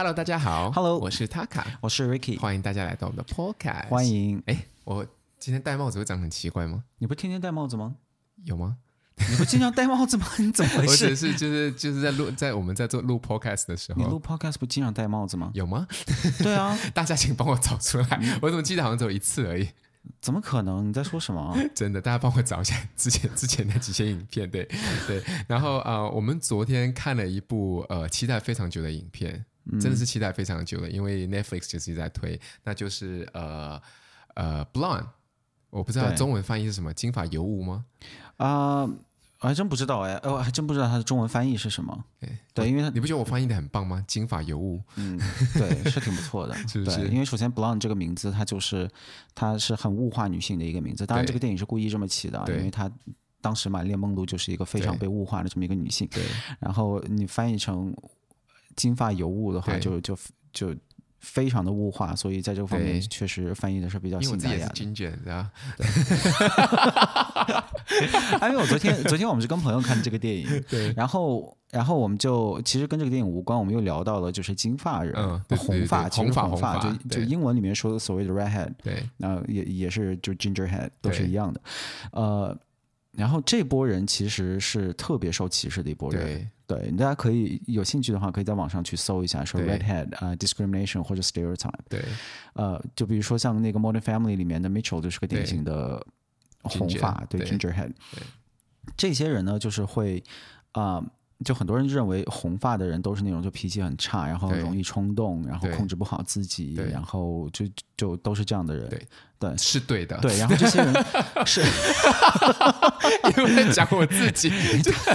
Hello，大家好。Hello，我是 Taka，我是 Ricky，欢迎大家来到我们的 Podcast。欢迎。哎，我今天戴帽子会长得很奇怪吗？你不天天戴帽子吗？有吗？你不经常戴帽子吗？你怎么回事？我只是就是就是在录在我们在做录 Podcast 的时候，你录 Podcast 不经常戴帽子吗？有吗？对啊，大家请帮我找出来。我怎么记得好像只有一次而已？怎么可能？你在说什么？真的，大家帮我找一下之前之前那几些影片。对对，然后啊、呃，我们昨天看了一部呃期待非常久的影片。真的是期待非常久了，因为 Netflix 就是在推，那就是呃呃 Blonde，我不知道中文翻译是什么，金发尤物吗？啊、呃，我还真不知道哎，我还真不知道它的中文翻译是什么。对，对，因为它你不觉得我翻译的很棒吗？金发尤物，嗯，对，是挺不错的，是不是？因为首先 Blonde 这个名字，它就是它是很物化女性的一个名字，当然这个电影是故意这么起的，因为它当时玛丽莲梦露就是一个非常被物化的这么一个女性，对，然后你翻译成。金发尤物的话就，就就就非常的物化，所以在这个方面确实翻译的是比较。因为我自己是 ginger，对。还有我昨天，昨天我们是跟朋友看这个电影，对。然后，然后我们就其实跟这个电影无关，我们又聊到了就是金发人，嗯、对对对红发，红发，红发就就英文里面说的所谓的 redhead，对，那也也是就 gingerhead 都是一样的，呃。然后这波人其实是特别受歧视的一波人，对，大家可以有兴趣的话，可以在网上去搜一下，说 redhead 啊、uh, discrimination 或者 stereotype，对，呃，就比如说像那个 Modern Family 里面的 Mitchell 就是个典型的红发，对，对 gingerhead，这些人呢就是会啊。呃就很多人认为红发的人都是那种就脾气很差，然后容易冲动，然后控制不好自己，然后就就都是这样的人。对，对，是对的。对，然后这些人 是，因为在讲我自己。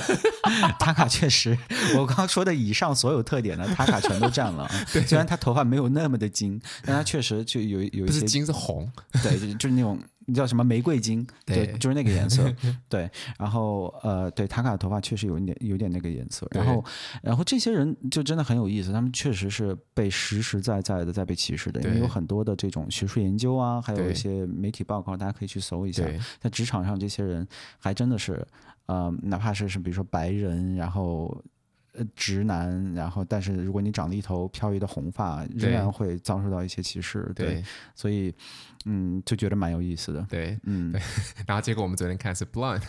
塔卡确实，我刚刚说的以上所有特点呢，塔卡全都占了。对，虽然他头发没有那么的金，但他确实就有有一些金是红，对，就是那种。你叫什么玫瑰金？对，对，就是那个颜色。对，然后呃，对，塔卡的头发确实有一点有点那个颜色。然后，然后这些人就真的很有意思，他们确实是被实实在在的在被歧视的，因为有很多的这种学术研究啊，还有一些媒体报告，大家可以去搜一下。在职场上，这些人还真的是，呃，哪怕是是比如说白人，然后。呃，直男，然后，但是如果你长了一头飘逸的红发，仍然会遭受到一些歧视。对，对所以，嗯，就觉得蛮有意思的。对，嗯，对。然后结果我们昨天看的是 Blonde，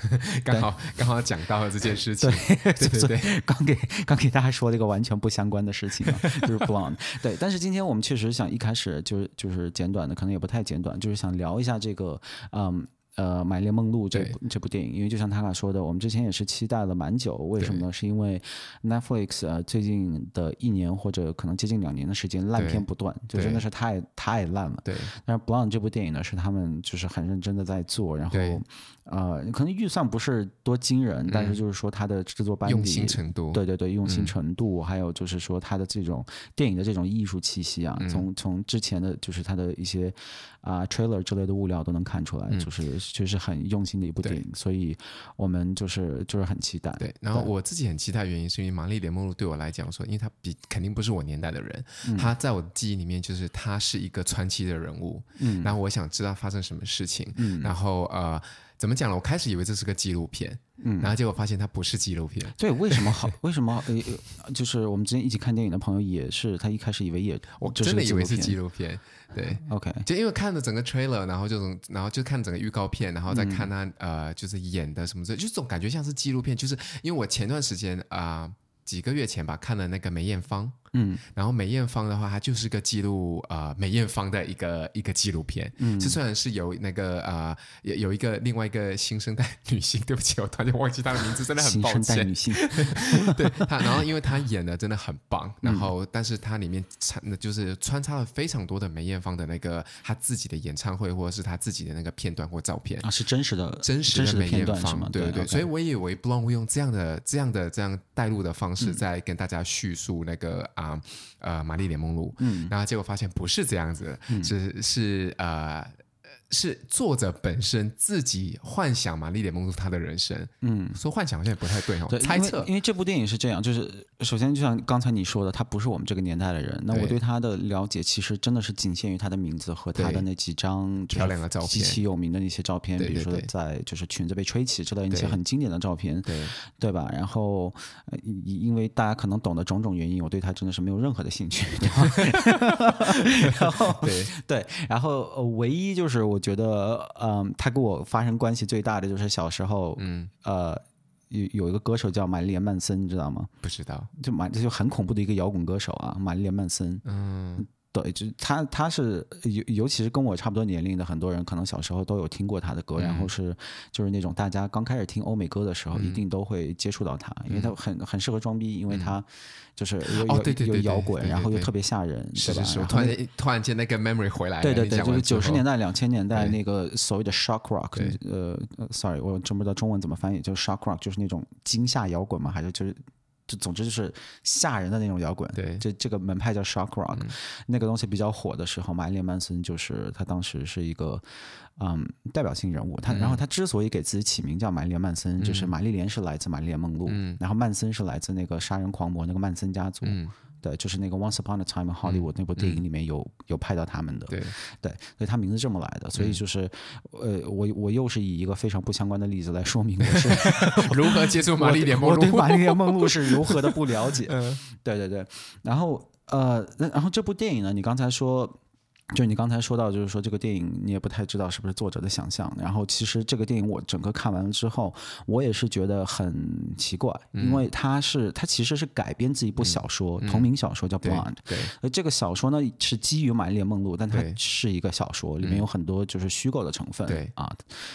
刚好刚好讲到了这件事情。对对对，对，刚给刚给大家说了一个完全不相关的事情，就是 Blonde。对，但是今天我们确实想一开始就是就是简短的，可能也不太简短，就是想聊一下这个，嗯。呃，玛丽莲梦露这部这部电影，因为就像他俩说的，我们之前也是期待了蛮久。为什么呢？是因为 Netflix 呃最近的一年或者可能接近两年的时间烂片不断，就真的是太太烂了。对。但是 Blonde 这部电影呢，是他们就是很认真的在做，然后呃可能预算不是多惊人，嗯，但是就是说它的制作班底用心程度，对对对，用心程度，嗯，还有就是说它的这种电影的这种艺术气息啊，嗯，从从之前的就是它的一些啊，呃、trailer 之类的物料都能看出来，嗯，就是。就是很用心的一部电影，所以我们就是就是很期待。对，然后我自己很期待，原因是因为玛丽莲梦露对我来讲说，因为她比肯定不是我年代的人，她、嗯、在我的记忆里面就是她是一个传奇的人物。嗯，然后我想知道发生什么事情。嗯，然后呃。怎么讲呢？我开始以为这是个纪录片，嗯，然后结果发现它不是纪录片。对，为什么好？为什么？呃，就是我们之前一起看电影的朋友也是，他一开始以为也，我真的以为是纪录片。对，OK，就因为看了整个 trailer，然后就从然后就看整个预告片，然后再看他、嗯、呃，就是演的什么的，就总感觉像是纪录片。就是因为我前段时间啊、呃，几个月前吧，看了那个梅艳芳。嗯，然后梅艳芳的话，它就是个记录啊、呃，梅艳芳的一个一个纪录片。嗯，这虽然是由那个啊，有、呃、有一个另外一个新生代女性，对不起，我突然间忘记她的名字，真的很抱歉。新生代女性，对她，然后因为她演的真的很棒，然后、嗯、但是她里面穿就是穿插了非常多的梅艳芳的那个她自己的演唱会，或者是她自己的那个片段或照片。啊，是真实的真实的梅艳芳，对对对，对，所以我以为 Blonde 会用这样的这样的这样带路的方式，在跟大家叙述那个啊。嗯呃，玛丽莲梦露，嗯，然后结果发现不是这样子，只、是是呃，是作者本身自己幻想玛丽莲梦露她的人生，嗯，说幻想好像也不太对哦，对，猜测，因，因为这部电影是这样，就是首先，就像刚才你说的，他不是我们这个年代的人。那我对他的了解，其实真的是仅限于他的名字和他的那几张漂亮的照片，极其有名的那些照片，比如说在就是裙子被吹起之类的那些很经典的照片，对对吧？然后，因为大家可能懂的种种原因，我对他真的是没有任何的兴趣。然后，对对，然后唯一就是我觉得，嗯，他跟我发生关系最大的就是小时候，嗯呃。有有一个歌手叫玛丽莲曼森，你知道吗？不知道，就蛮这就很恐怖的一个摇滚歌手啊，玛丽莲曼森。嗯，对，就他他是尤尤其是跟我差不多年龄的很多人，可能小时候都有听过他的歌，嗯、然后是就是那种大家刚开始听欧美歌的时候，嗯、一定都会接触到他，因为他很很适合装逼，因为他。嗯就是有有有摇滚，然后又特别吓人，是吧？突然突然间那个 memory 回来，对对对，就是九十年代、两千年代那个所谓的 shock rock，呃，sorry，我真不知道中文怎么翻译，就是 shock rock，就是那种惊吓摇滚嘛，还是就是就总之就是吓人的那种摇滚。对，这这个门派叫 shock rock，那个东西比较火的时候，玛丽莲曼森就是他当时是一个。嗯，代表性人物，他然后他之所以给自己起名叫玛丽莲曼森，嗯、就是玛丽莲是来自玛丽莲梦露，嗯、然后曼森是来自那个杀人狂魔那个曼森家族，嗯、对，就是那个 Once Upon a Time in Hollywood、嗯、那部电影里面有、嗯、有拍到他们的，对。对，所以他名字这么来的，所以就是，嗯、呃，我我又是以一个非常不相关的例子来说明我是 如何接触玛丽莲梦露，我对玛丽莲梦露 是如何的不了解，嗯、对对对，然后呃，然后这部电影呢，你刚才说。就是你刚才说到，就是说这个电影你也不太知道是不是作者的想象。然后其实这个电影我整个看完了之后，我也是觉得很奇怪，因为它是它其实是改编自一部小说，同名小说叫《Blonde》。对。而这个小说呢是基于《玛丽莲梦露》，但它是一个小说，里面有很多就是虚构的成分。对啊，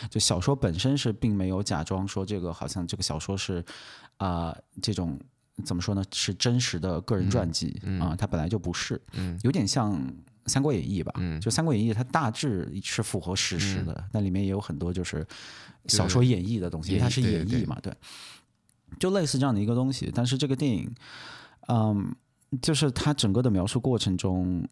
就小说本身是并没有假装说这个好像这个小说是啊这种怎么说呢？是真实的个人传记啊，它本来就不是，有点像。《三国演义》吧，嗯、就《三国演义》，它大致是符合史实的，那、嗯、里面也有很多就是小说演绎的东西，因为它是演绎嘛，对，就类似这样的一个东西。但是这个电影，嗯，就是它整个的描述过程中，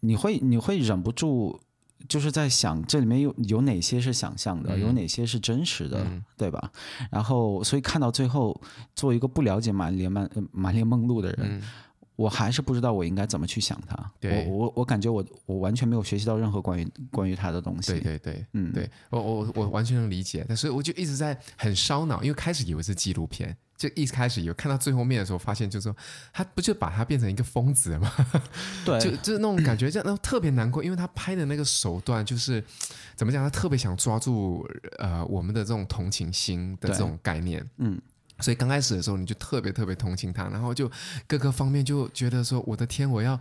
你会你会忍不住就是在想，这里面有有哪些是想象的，嗯、有哪些是真实的，嗯、对吧？然后，所以看到最后，作为一个不了解玛丽莲曼玛丽莲梦露的人。嗯我还是不知道我应该怎么去想他。对我我我感觉我我完全没有学习到任何关于关于他的东西。对对对，嗯，对我我我完全能理解，但是我就一直在很烧脑，因为开始以为是纪录片，就一开始有看到最后面的时候，发现就是说他不就把他变成一个疯子了吗？对，就就是那种感觉，这样那特别难过，因为他拍的那个手段就是怎么讲，他特别想抓住呃我们的这种同情心的这种概念，嗯。所以刚开始的时候，你就特别特别同情他，然后就各个方面就觉得说：“我的天，我要。”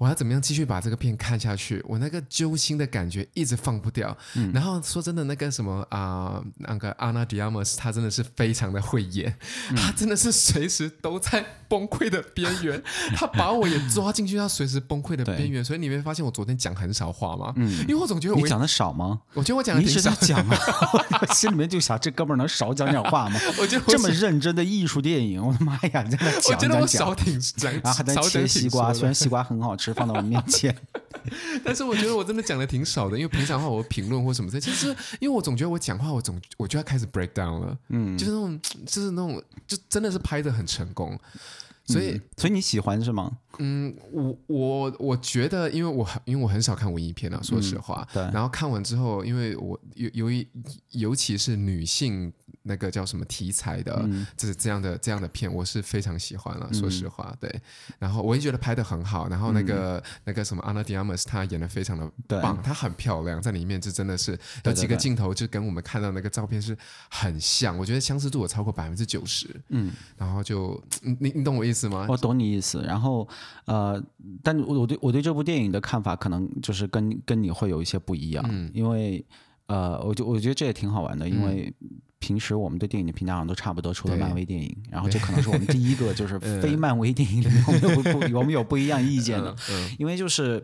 我要怎么样继续把这个片看下去？我那个揪心的感觉一直放不掉。嗯、然后说真的，那个什么啊、呃，那个阿娜·迪亚莫斯，他真的是非常的会演，她、嗯、真的是随时都在崩溃的边缘。他把我也抓进去，他随时崩溃的边缘。所以你没发现我昨天讲很少话吗？嗯，因为我总觉得我你讲的少吗？我觉得我讲的挺少。讲吗？我心里面就想，这哥们儿能少讲点话吗？我觉得这么认真的艺术电影，我的妈呀，你在那讲讲讲。我觉得我少挺讲，然后还在切西瓜，虽然西瓜很好吃。放到我面前，但是我觉得我真的讲的挺少的，因为平常的话我评论或什么的，其实因为我总觉得我讲话我总我就要开始 break down 了，嗯，就是那种就是那种就真的是拍的很成功，所以、嗯、所以你喜欢是吗？嗯，我我我觉得，因为我因为我很少看文艺片啊，说实话，嗯、对，然后看完之后，因为我由由于尤其是女性。那个叫什么题材的，这这样的这样的片，我是非常喜欢了。说实话，对。然后我也觉得拍的很好。然后那个那个什么 Ana de Armas，她演的非常的棒，她很漂亮，在里面就真的是有几个镜头就跟我们看到那个照片是很像。我觉得相似度有超过百分之九十。嗯。然后就你你懂我意思吗？我懂你意思。然后呃，但我对我对这部电影的看法可能就是跟跟你会有一些不一样。嗯。因为呃，我就我觉得这也挺好玩的，因为。平时我们对电影的评价好像都差不多，除了漫威电影，然后这可能是我们第一个就是 非漫威电影里面我们有不 我们有不一样意见的，因为就是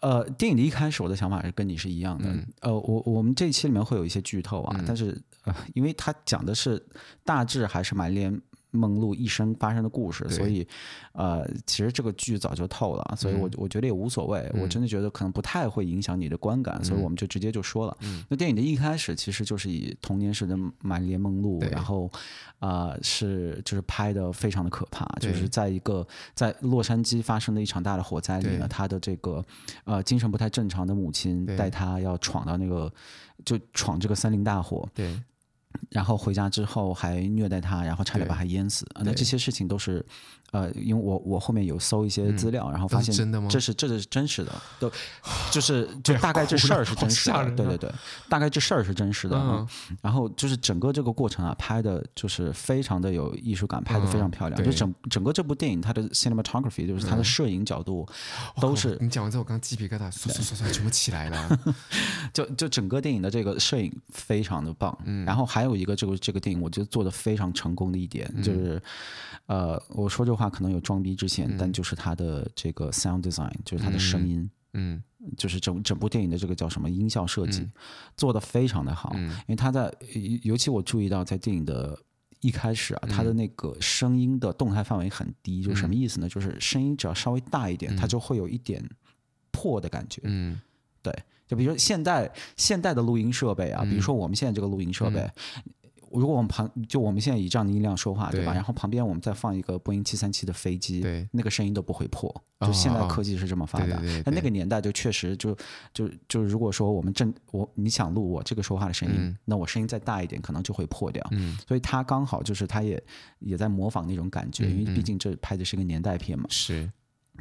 呃电影的一开始我的想法是跟你是一样的，嗯、呃我我们这一期里面会有一些剧透啊，嗯、但是呃因为它讲的是大致还是玛丽莲梦露一生发生的故事，所以，呃，其实这个剧早就透了，所以我我觉得也无所谓，嗯、我真的觉得可能不太会影响你的观感，嗯、所以我们就直接就说了。嗯、那电影的一开始其实就是以童年时的玛丽莲梦露，然后，啊、呃，是就是拍的非常的可怕，就是在一个在洛杉矶发生的一场大的火灾里呢，他的这个呃精神不太正常的母亲带他要闯到那个就闯这个森林大火。对。然后回家之后还虐待他，然后差点把他淹死。那这些事情都是，呃，因为我我后面有搜一些资料，嗯、然后发现真的吗？这是这是真实的，都 就是就大概这事儿是真实的，对对对，大概这事儿是真实的。嗯、然后就是整个这个过程啊，拍的就是非常的有艺术感，拍的非常漂亮。嗯、就整整个这部电影，它的 cinematography 就是它的摄影角度都是。你讲完之后，我刚鸡皮疙瘩唰唰唰唰全部起来了。就就整个电影的这个摄影非常的棒，嗯，然后还有。一个这个这个电影，我觉得做的非常成功的一点，嗯、就是，呃，我说这话可能有装逼之嫌，嗯、但就是它的这个 sound design，就是它的声音，嗯，就是整整部电影的这个叫什么音效设计，嗯、做的非常的好。嗯、因为它在，尤其我注意到在电影的一开始啊，它的那个声音的动态范围很低，嗯、就是什么意思呢？就是声音只要稍微大一点，嗯、它就会有一点破的感觉。嗯，对。就比如说现代现代的录音设备啊，嗯、比如说我们现在这个录音设备，嗯、如果我们旁就我们现在以这样的音量说话，对，吧？然后旁边我们再放一个波音七三七的飞机，对，那个声音都不会破。就现在科技是这么发达，但那个年代就确实就就就如果说我们正我你想录我这个说话的声音，嗯、那我声音再大一点，可能就会破掉。嗯，所以他刚好就是他也也在模仿那种感觉，嗯、因为毕竟这拍的是个年代片嘛。是。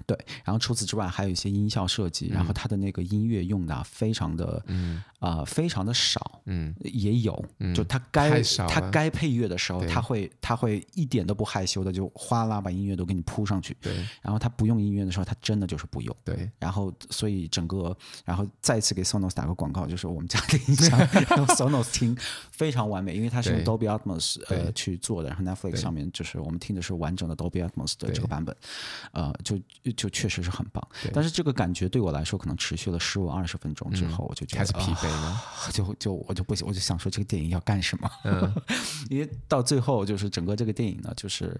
对，然后除此之外还有一些音效设计，嗯、然后它的那个音乐用的非常的，嗯啊、呃，非常的少，嗯，也有，嗯、就它该它该配乐的时候，它会它会一点都不害羞的就哗啦把音乐都给你铺上去，对，然后它不用音乐的时候，它真的就是不用，对，然后所以整个，然后再次给 Sonos 打个广告，就是我们家的音响用 Sonos 听 非常完美，因为它是用 Dolby Atmos 呃去做的，然后 Netflix 上面就是我们听的是完整的 Dolby Atmos 的这个版本，呃，就。就确实是很棒，但是这个感觉对我来说可能持续了十五二十分钟之后，我就觉得、嗯、开始疲惫了，啊、就就我就不行，我就想说这个电影要干什么？嗯、因为到最后就是整个这个电影呢，就是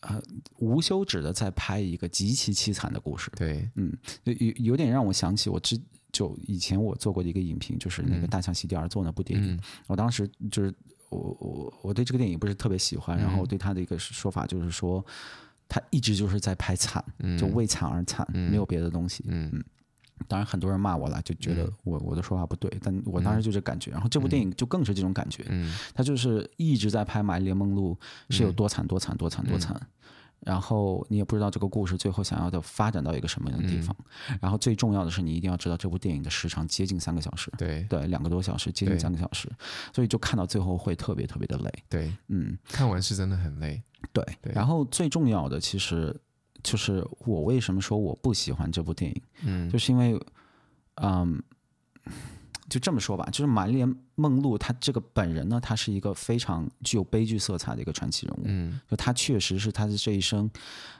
呃无休止的在拍一个极其凄惨的故事。对，嗯，有有点让我想起我之就以前我做过的一个影评，就是那个大象席地而坐那部电影。嗯、我当时就是我我我对这个电影不是特别喜欢，嗯、然后我对他的一个说法就是说。他一直就是在拍惨，就为惨而惨，没有别的东西。嗯，当然很多人骂我了，就觉得我我的说话不对，但我当时就这感觉。然后这部电影就更是这种感觉。嗯，他就是一直在拍玛丽莲梦露是有多惨多惨多惨多惨，然后你也不知道这个故事最后想要的发展到一个什么样的地方。然后最重要的是，你一定要知道这部电影的时长接近三个小时。对。对，两个多小时，接近三个小时，所以就看到最后会特别特别的累。对，嗯，看完是真的很累。对，然后最重要的其实就是我为什么说我不喜欢这部电影，嗯，就是因为，嗯，就这么说吧，就是玛丽莲梦露她这个本人呢，她是一个非常具有悲剧色彩的一个传奇人物，嗯，就她确实是她的这一生，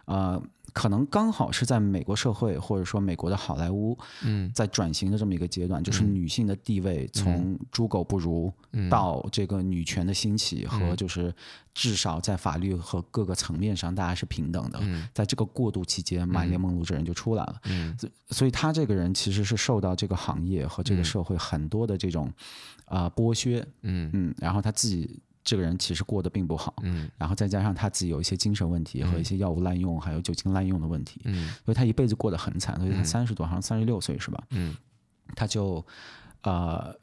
呃。可能刚好是在美国社会，或者说美国的好莱坞，嗯，在转型的这么一个阶段，嗯、就是女性的地位从猪狗不如到这个女权的兴起，嗯、和就是至少在法律和各个层面上大家是平等的。嗯、在这个过渡期间，玛丽莲梦露这人就出来了。嗯，所以她这个人其实是受到这个行业和这个社会很多的这种剥削。嗯。嗯，然后他自己。这个人其实过得并不好，嗯，然后再加上他自己有一些精神问题和一些药物滥用，嗯、还有酒精滥用的问题，嗯，所以他一辈子过得很惨，所以他三十多，好像三十六岁是吧？嗯，他就呃，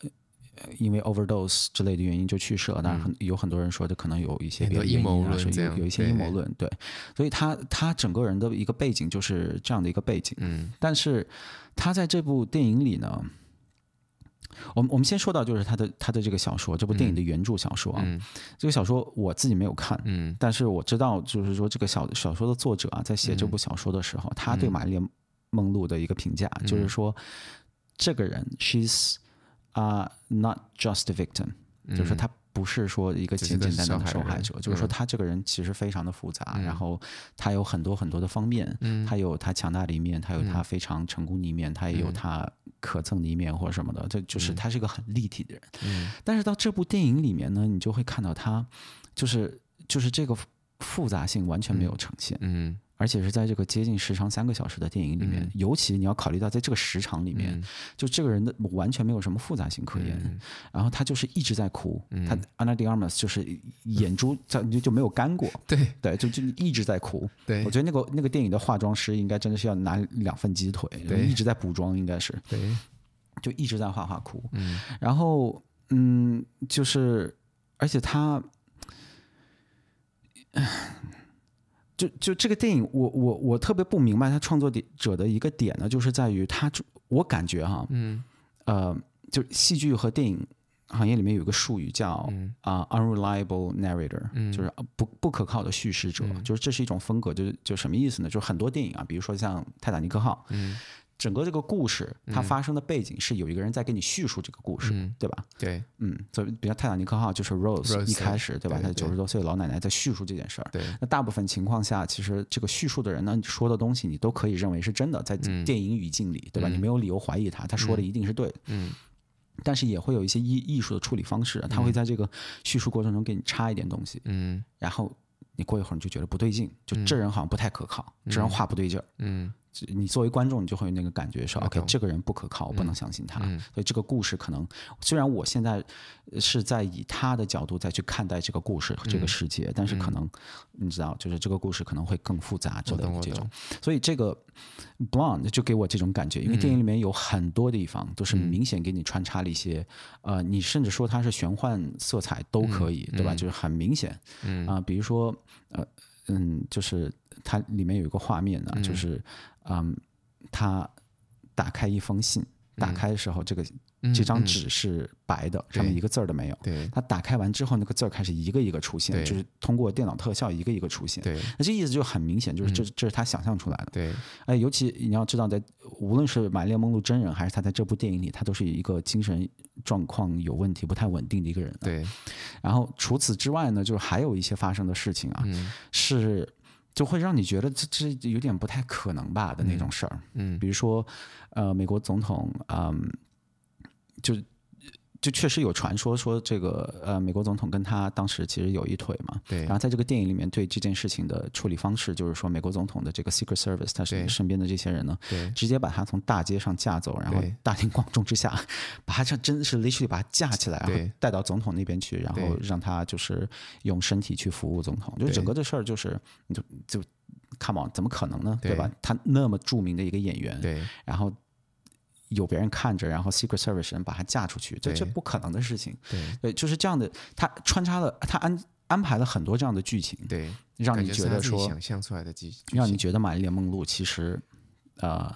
因为 overdose 之类的原因就去世了。当然，很有很多人说这可能有一些别的阴谋论，有有一些阴谋论，对，所以他他整个人的一个背景就是这样的一个背景，嗯，但是他在这部电影里呢。我们我们先说到就是他的他的这个小说，这部电影的原著小说啊，嗯、这个小说我自己没有看，嗯，但是我知道就是说这个小小说的作者啊，在写这部小说的时候，嗯、他对玛丽莲梦露的一个评价、嗯、就是说，这个人 she's 啊、uh, not just a victim，、嗯、就是说他。不是说一个简简单单的受害者，是就是说他这个人其实非常的复杂，嗯、然后他有很多很多的方面，嗯、他有他强大的一面，他有他非常成功的一面，嗯、他也有他可憎的一面或者什么的，这就是他是一个很立体的人。嗯、但是到这部电影里面呢，你就会看到他，就是就是这个复杂性完全没有呈现。嗯。嗯而且是在这个接近时长三个小时的电影里面，嗯、尤其你要考虑到在这个时长里面，嗯、就这个人的完全没有什么复杂性可言，嗯、然后他就是一直在哭，嗯、他 Ana de Armas 就是眼珠 就就没有干过，对对，就就一直在哭。对，我觉得那个那个电影的化妆师应该真的是要拿两份鸡腿，一直在补妆，应该是对，就一直在画画哭。嗯，然后嗯，就是而且他。就就这个电影，我我我特别不明白他创作者的一个点呢，就是在于他，我感觉哈，嗯，呃，就戏剧和电影行业里面有一个术语叫啊、unreliable narrator，、嗯、就是不不可靠的叙事者，嗯、就是这是一种风格，就是就什么意思呢？就是很多电影啊，比如说像《泰坦尼克号》，嗯。整个这个故事，它发生的背景是有一个人在给你叙述这个故事，嗯、对吧？对，嗯，所以比如泰坦尼克号就是 Rose, 一开始，对吧？她九十多岁的老奶奶在叙述这件事儿。对，那大部分情况下，其实这个叙述的人呢，你说的东西你都可以认为是真的，在电影语境里，嗯、对吧？你没有理由怀疑他，他说的一定是对的。嗯。但是也会有一些艺艺术的处理方式，他会在这个叙述过程中给你插一点东西。嗯。然后你过一会儿你就觉得不对劲，就这人好像不太可靠，嗯、这人话不对劲儿。嗯。你作为观众，你就会有那个感觉说，OK，这个人不可靠，我不能相信他。所以这个故事可能，虽然我现在是在以他的角度再去看待这个故事和这个世界，嗯、但是可能你知道，就是这个故事可能会更复杂之类的这种。所以这个 Blonde 就给我这种感觉，因为电影里面有很多地方都是明显给你穿插了一些，嗯、呃，你甚至说它是玄幻色彩都可以，嗯、对吧？就是很明显，啊、比如说，呃，嗯，就是它里面有一个画面呢，嗯、就是，嗯。他打开一封信，打开的时候，这个、嗯、这张纸是白的，嗯、上面一个字儿都没有。对，他打开完之后，那个字儿开始一个一个出现，就是通过电脑特效一个一个出现。对，那这意思就很明显，就是这、嗯、这是他想象出来的。对，哎，尤其你要知道，在无论是《玛丽莲梦露》真人，还是他在这部电影里，他都是一个精神状况有问题、不太稳定的一个人。对，然后除此之外呢，就是还有一些发生的事情啊，嗯、是。就会让你觉得这这有点不太可能吧的那种事儿，嗯，比如说，呃，美国总统，嗯，就就确实有传说说这个，呃，美国总统跟他当时其实有一腿嘛，对。然后在这个电影里面对这件事情的处理方式，就是说美国总统的这个 Secret Service，他是身边的这些人呢，对，直接把他从大街上架走，然后大庭广众之下，把他这真的是 literally 把他架起来，然后带到总统那边去，然后让他就是用身体去服务总统，就整个这事儿就是就就 come on，怎么可能呢？对吧？他那么著名的一个演员，对，然后。有别人看着，然后 Secret Service 人把他嫁出去，这这不可能的事情。对，对，就是这样的。他穿插了，他安安排了很多这样的剧情，对，让你觉得说想象出来的剧，让你觉得玛丽莲梦露其实，呃，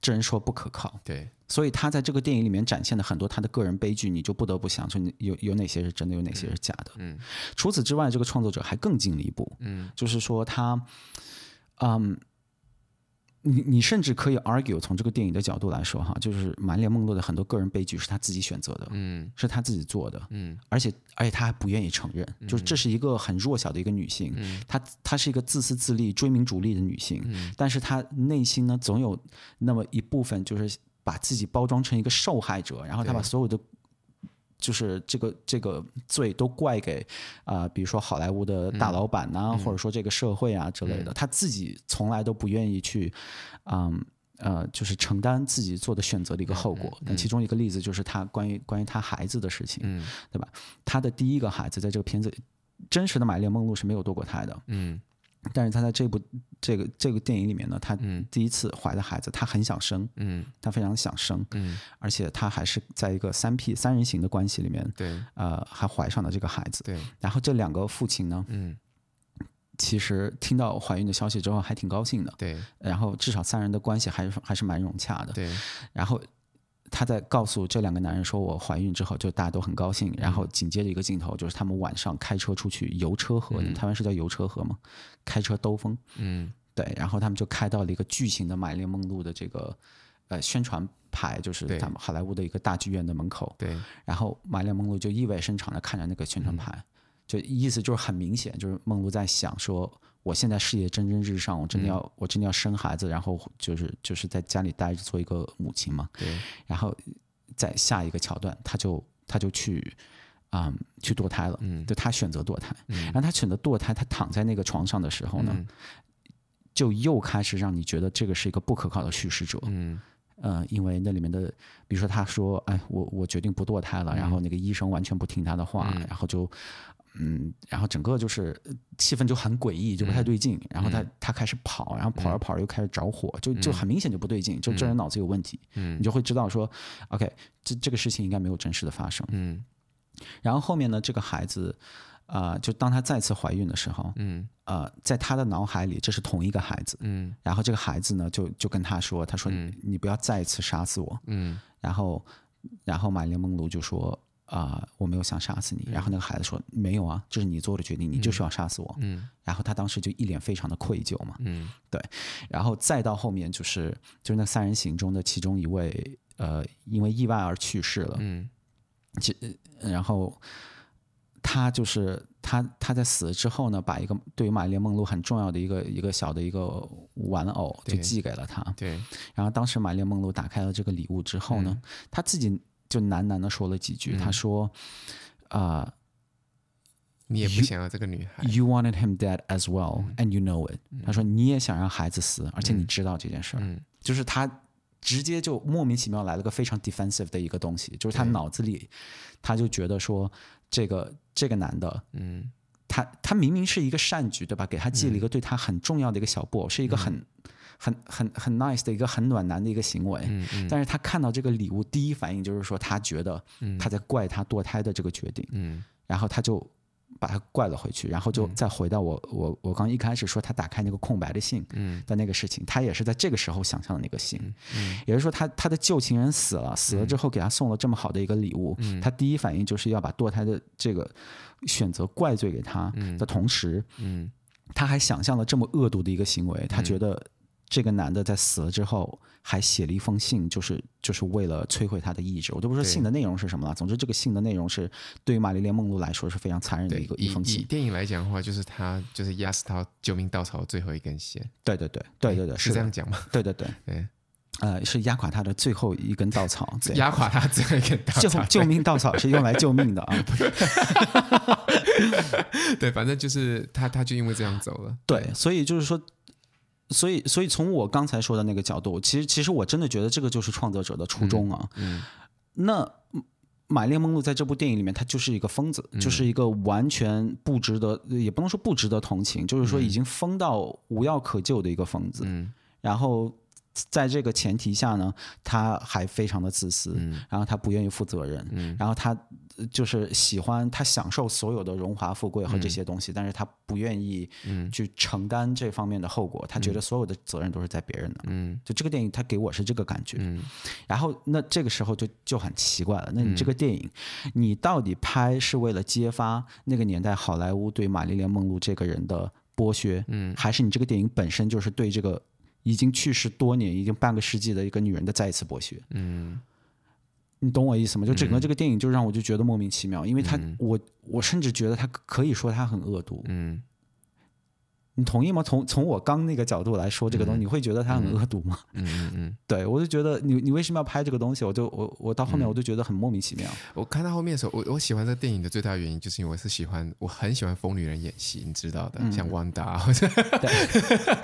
这人说不可靠。对，所以他在这个电影里面展现的很多他的个人悲剧，你就不得不想说，有有哪些是真的，有哪些是假的。嗯，除此之外，这个创作者还更进了一步。嗯，就是说他，嗯。你你甚至可以 argue 从这个电影的角度来说哈，就是玛丽莲梦露的很多个人悲剧是他自己选择的，嗯，是他自己做的，嗯，而且而且他还不愿意承认，嗯、就是这是一个很弱小的一个女性，嗯，她她是一个自私自利、追名逐利的女性，嗯，但是她内心呢总有那么一部分就是把自己包装成一个受害者，然后她把所有的。就是这个这个罪都怪给啊、呃，比如说好莱坞的大老板呐、啊，嗯、或者说这个社会啊之类的，嗯、他自己从来都不愿意去，嗯呃，就是承担自己做的选择的一个后果。那、其中一个例子就是他关于关于他孩子的事情，嗯，对吧？他的第一个孩子在这个片子真实的玛丽莲梦露是没有堕过胎的，嗯。但是他在这部这个这个电影里面呢，他第一次怀的孩子，他很想生，嗯，他非常想生，嗯，而且他还是在一个三 P 三人行的关系里面，对，呃，还怀上了这个孩子，对。然后这两个父亲呢，嗯，其实听到怀孕的消息之后还挺高兴的，对。然后至少三人的关系还是还是蛮融洽的，对。然后。他在告诉这两个男人说：“我怀孕之后，就大家都很高兴。”然后紧接着一个镜头就是他们晚上开车出去游车河，台湾是叫游车河吗？开车兜风。嗯，对。然后他们就开到了一个巨型的玛丽莲梦露的这个呃宣传牌，就是他们好莱坞的一个大剧院的门口。对。然后玛丽莲梦露就意味深长的看着那个宣传牌，就意思就是很明显，就是梦露在想说。我现在事业蒸蒸日上，我真的要，嗯、我真的要生孩子，然后就是就是在家里待着做一个母亲嘛。对。然后在下一个桥段，他就他就去啊、嗯、去堕胎了，嗯，就他选择堕胎，嗯，然后他选择堕胎，他躺在那个床上的时候呢，嗯、就又开始让你觉得这个是一个不可靠的叙事者，嗯，呃，因为那里面的，比如说他说，哎，我我决定不堕胎了，嗯，然后那个医生完全不听他的话，嗯，然后就。嗯，然后整个就是气氛就很诡异，就不太对劲。嗯、然后他、嗯、他开始跑，然后跑着跑着又开始着火，嗯、就就很明显就不对劲，就这人脑子有问题。嗯，你就会知道说，OK，这这个事情应该没有真实的发生。嗯，然后后面呢，这个孩子，啊、呃，就当他再次怀孕的时候，嗯，呃，在他的脑海里，这是同一个孩子。嗯，然后这个孩子呢，就就跟他说，他说、嗯、你不要再次杀死我。嗯，然后然后玛丽莲梦露就说。啊、呃，我没有想杀死你。然后那个孩子说：“没有啊，这是你做的决定，你就是要杀死我。”嗯。然后他当时就一脸非常的愧疚嘛。嗯。对。然后再到后面就是就是那三人行中的其中一位，呃，因为意外而去世了。嗯。其然后他就是他他在死了之后呢，把一个对于玛丽莲梦露很重要的一个一个小的一个玩偶就寄给了他。对。然后当时玛丽莲梦露打开了这个礼物之后呢，他、嗯、自己。就喃喃的说了几句，嗯、他说：“啊、呃，你也不想要这个女孩。You wanted him dead as well,、嗯、and you know it、嗯。他说你也想让孩子死，而且你知道这件事。嗯，就是他直接就莫名其妙来了个非常 defensive 的一个东西，就是他脑子里他就觉得说这个这个男的，嗯，他他明明是一个善举，对吧？给他寄了一个对他很重要的一个小布偶，是一个很。嗯”很很很 nice 的一个很暖男的一个行为，嗯嗯，但是他看到这个礼物，第一反应就是说他觉得他在怪他堕胎的这个决定，嗯，然后他就把他怪了回去，然后就再回到我我我刚一开始说他打开那个空白的信的那个事情，他也是在这个时候想象的那个信，嗯，也就是说他他的旧情人死了，死了之后给他送了这么好的一个礼物，嗯，他第一反应就是要把堕胎的这个选择怪罪给他的同时，嗯，他还想象了这么恶毒的一个行为，他觉得。这个男的在死了之后还写了一封信，就是就是为了摧毁他的意志。我都不说信的内容是什么了，总之这个信的内容是对于玛丽莲梦露来说是非常残忍的一个一封信。以电影来讲的话，就是他就是压死他救命稻草的最后一根线。对对对对对对，是这样讲吗？对对对 对，呃，是压垮他的最后一根稻草。压垮他最后一根稻草。救救命稻草是用来救命的啊！对，反正就是他，他就因为这样走了。对，所以就是说。所以，所以从我刚才说的那个角度，其实，其实我真的觉得这个就是创作者的初衷啊。嗯。嗯，那玛丽莲梦露在这部电影里面，她就是一个疯子，嗯，就是一个完全不值得，也不能说不值得同情，就是说已经疯到无药可救的一个疯子。嗯。然后。在这个前提下呢，他还非常的自私，嗯、然后他不愿意负责任，嗯、然后他就是喜欢他享受所有的荣华富贵和这些东西，嗯、但是他不愿意去承担这方面的后果，嗯、他觉得所有的责任都是在别人的。嗯，就这个电影，他给我是这个感觉。嗯，然后那这个时候就就很奇怪了，那你这个电影，嗯、你到底拍是为了揭发那个年代好莱坞对玛丽莲梦露这个人的剥削，嗯，还是你这个电影本身就是对这个？已经去世多年，已经半个世纪的一个女人的再一次剥削。嗯，你懂我意思吗？就整个这个电影，就让我就觉得莫名其妙，嗯、因为他，我我甚至觉得他可以说他很恶毒。嗯。你同意吗？从从我刚那个角度来说，这个东西、嗯、你会觉得它很恶毒吗？嗯嗯嗯，对我就觉得你你为什么要拍这个东西？我就我我到后面我就觉得很莫名其妙。我看到后面的时候，我我喜欢这个电影的最大原因就是因为我是喜欢我很喜欢疯女人演戏，你知道的，嗯、像汪达或者对，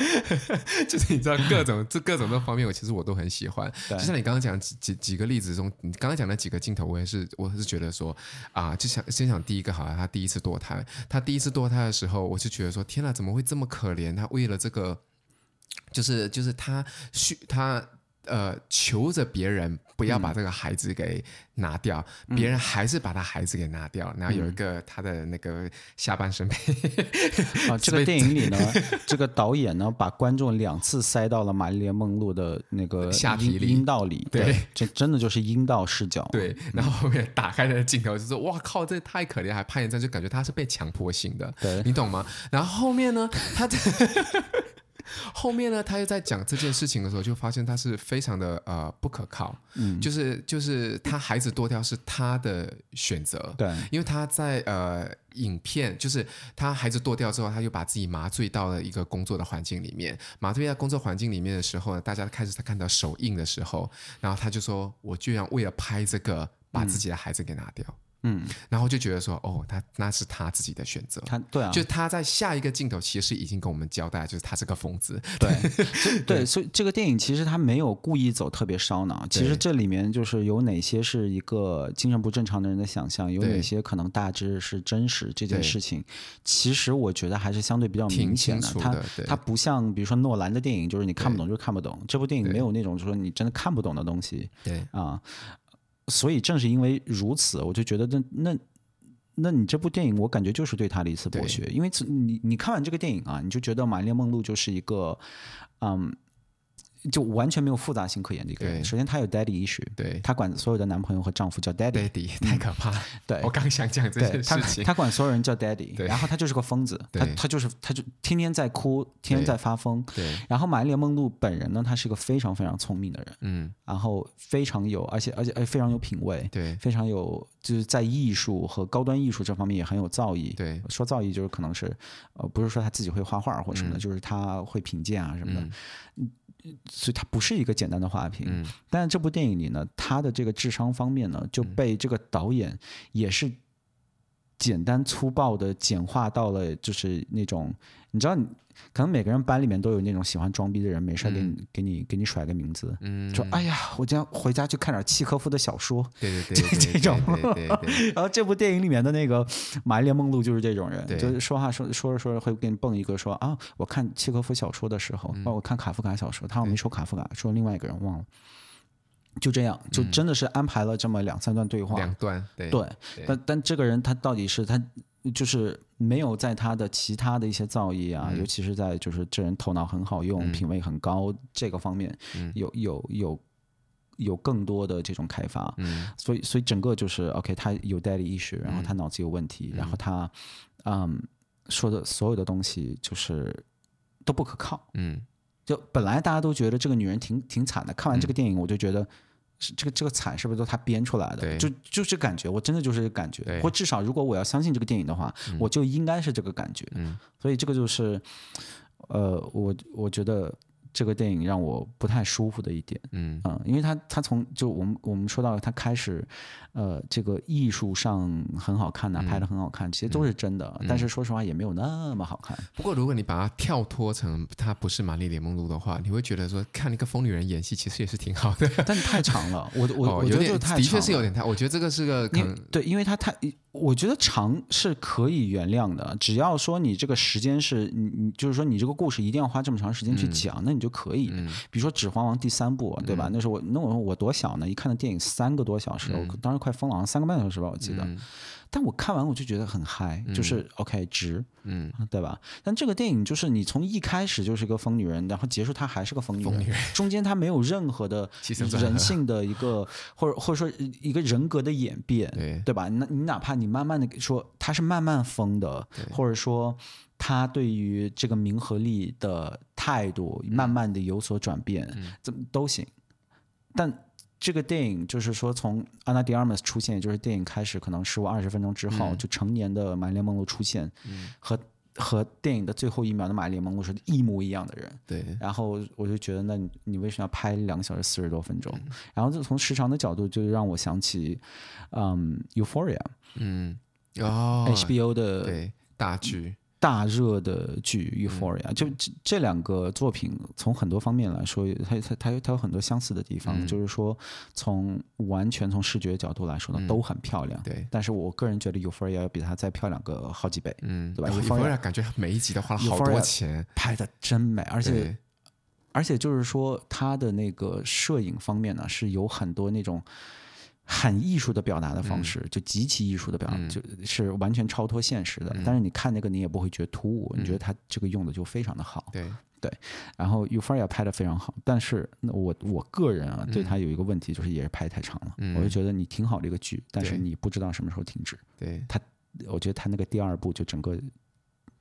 就是你知道各种这各种的方面，我其实我都很喜欢。就像你刚刚讲几几几个例子中，你刚刚讲的几个镜头，我也是我是觉得说啊，就想先想第一个好像，他第一次堕胎，他第一次堕胎的时候，我就觉得说天哪，怎么会这么可怜？他为了这个，就是就是他需他呃求着别人不要把这个孩子给拿掉，嗯、别人还是把他孩子给拿掉，嗯、然后有一个他的那个下半身被啊，这个电影里呢，这个导演呢把观众两次塞到了玛丽莲梦露的那个下体里。阴道里，对，这真的就是阴道视角，对，然后后面打开的镜头就是哇靠，这太可怜，还拍一张就感觉他是被强迫性的，对，你懂吗？然后后面呢，他这。后面呢，他又在讲这件事情的时候，就发现他是非常的呃不可靠，嗯，就是就是他孩子堕掉是他的选择，对，因为他在呃影片，就是他孩子堕掉之后，他就把自己麻醉到了一个工作的环境里面，麻醉在工作环境里面的时候呢，大家开始他看到手印的时候，然后他就说，我居然为了拍这个，把自己的孩子给拿掉。嗯，然后就觉得说，哦，他那是他自己的选择，他对啊，就他在下一个镜头其实已经跟我们交代，就是他是个疯子，对。对，所以这个电影其实他没有故意走特别烧脑，其实这里面就是有哪些是一个精神不正常的人的想象，有哪些可能大致是真实这件事情，其实我觉得还是相对比较明显的，他他不像比如说诺兰的电影，就是你看不懂就看不懂，这部电影没有那种就是说你真的看不懂的东西，对。啊。所以正是因为如此，我就觉得那那，那你这部电影，我感觉就是对他的一次剥削，因为你你看完这个电影啊，你就觉得玛丽莲梦露就是一个，嗯。就完全没有复杂性可言的一个人。首先，她有 daddy issue，对，她管所有的男朋友和丈夫叫 daddy，, daddy 太可怕。对，我刚想讲这件事情。她管所有人叫 daddy，然后她就是个疯子，她她就是她就天天在哭，天天在发疯。对。然后玛丽莲梦露本人呢，她是一个非常非常聪明的人，嗯，然后非常有，而且而且非常有品味，对，非常有就是在艺术和高端艺术这方面也很有造诣。对，说造诣就是可能是呃，不是说她自己会画画或什么的，就是她会品鉴啊什么的。所以它不是一个简单的花瓶，嗯，但是这部电影里呢，他的这个智商方面呢，就被这个导演也是简单粗暴的简化到了，就是那种你知道你。可能每个人班里面都有那种喜欢装逼的人，没事给你、嗯、给你给你甩个名字，嗯，说哎呀，我将回家去看点契诃夫的小说，对对对，对，这种。然后这部电影里面的那个玛丽莲梦露就是这种人，就是说话说说着说着会给你蹦一个说啊，我看契诃夫小说的时候，嗯、我看卡夫卡小说，他说没说卡夫卡，说另外一个人忘了，就这样，就真的是安排了这么两三段对话，两段，对，对，但但这个人他到底是他。就是没有在他的其他的一些造诣啊，嗯、尤其是在就是这人头脑很好用、嗯、品味很高这个方面，嗯、有有有有更多的这种开发。嗯，所以所以整个就是 OK，他有 daddy 意识，然后他脑子有问题，嗯、然后他嗯说的所有的东西就是都不可靠。嗯，就本来大家都觉得这个女人挺挺惨的，看完这个电影我就觉得。是这个这个惨是不是都他编出来的？就就是感觉，我真的就是感觉。或至少，如果我要相信这个电影的话，嗯、我就应该是这个感觉。嗯、所以这个就是，呃，我我觉得。这个电影让我不太舒服的一点，嗯嗯，因为他他从就我们我们说到他开始，呃，这个艺术上很好看呐、拍的很好看，其实都是真的，嗯、但是说实话也没有那么好看。不过如果你把它跳脱成他不是玛丽莲梦露的话，你会觉得说看一个疯女人演戏其实也是挺好的，但太长了，我我、哦、我觉得就太的确是有点太，我觉得这个是个可能对，因为他太。我觉得长是可以原谅的，只要说你这个时间是你你就是说你这个故事一定要花这么长时间去讲，嗯、那你就可以。嗯、比如说《指环王》第三部，对吧？嗯、那时候我那我我多小呢？一看那电影三个多小时，嗯、我当时快疯了，三个半小时吧，我记得。嗯但我看完我就觉得很嗨，就是 OK 值，嗯，对吧？但这个电影就是你从一开始就是一个疯女人，然后结束她还是个疯女人，中间她没有任何的人性的一个或者或者说一个人格的演变，对对吧？那你哪怕你慢慢的说她是慢慢疯的，或者说她对于这个名和利的态度慢慢的有所转变，怎么都行，但。这个电影就是说，从安娜·迪阿玛斯出现，也就是电影开始可能十五二十分钟之后，嗯、就成年的玛丽莲梦露出现，嗯、和和电影的最后一秒的玛丽莲梦露是一模一样的人。对。然后我就觉得，那你你为什么要拍两个小时四十多分钟？嗯、然后就从时长的角度，就让我想起，嗯，《Euphoria》，嗯，哦，HBO 的对大剧。大热的剧《Euphoria》，就这这两个作品，从很多方面来说，它它它它有很多相似的地方。嗯、就是说，从完全从视觉角度来说呢，嗯、都很漂亮。对，但是我个人觉得《Euphoria》要比它再漂亮个好几倍。嗯，对吧？《Euphoria》感觉每一集都花了好多钱，拍的真美，而且而且就是说，它的那个摄影方面呢，是有很多那种。很艺术的表达的方式，嗯、就极其艺术的表达，嗯、就是完全超脱现实的。嗯、但是你看那个，你也不会觉得突兀，嗯、你觉得他这个用的就非常的好。对。对，然后 Euphoria 拍的非常好，但是那我我个人啊，对他有一个问题，就是也是拍太长了。嗯、我就觉得你挺好这个剧，但是你不知道什么时候停止。对。他，我觉得他那个第二部就整个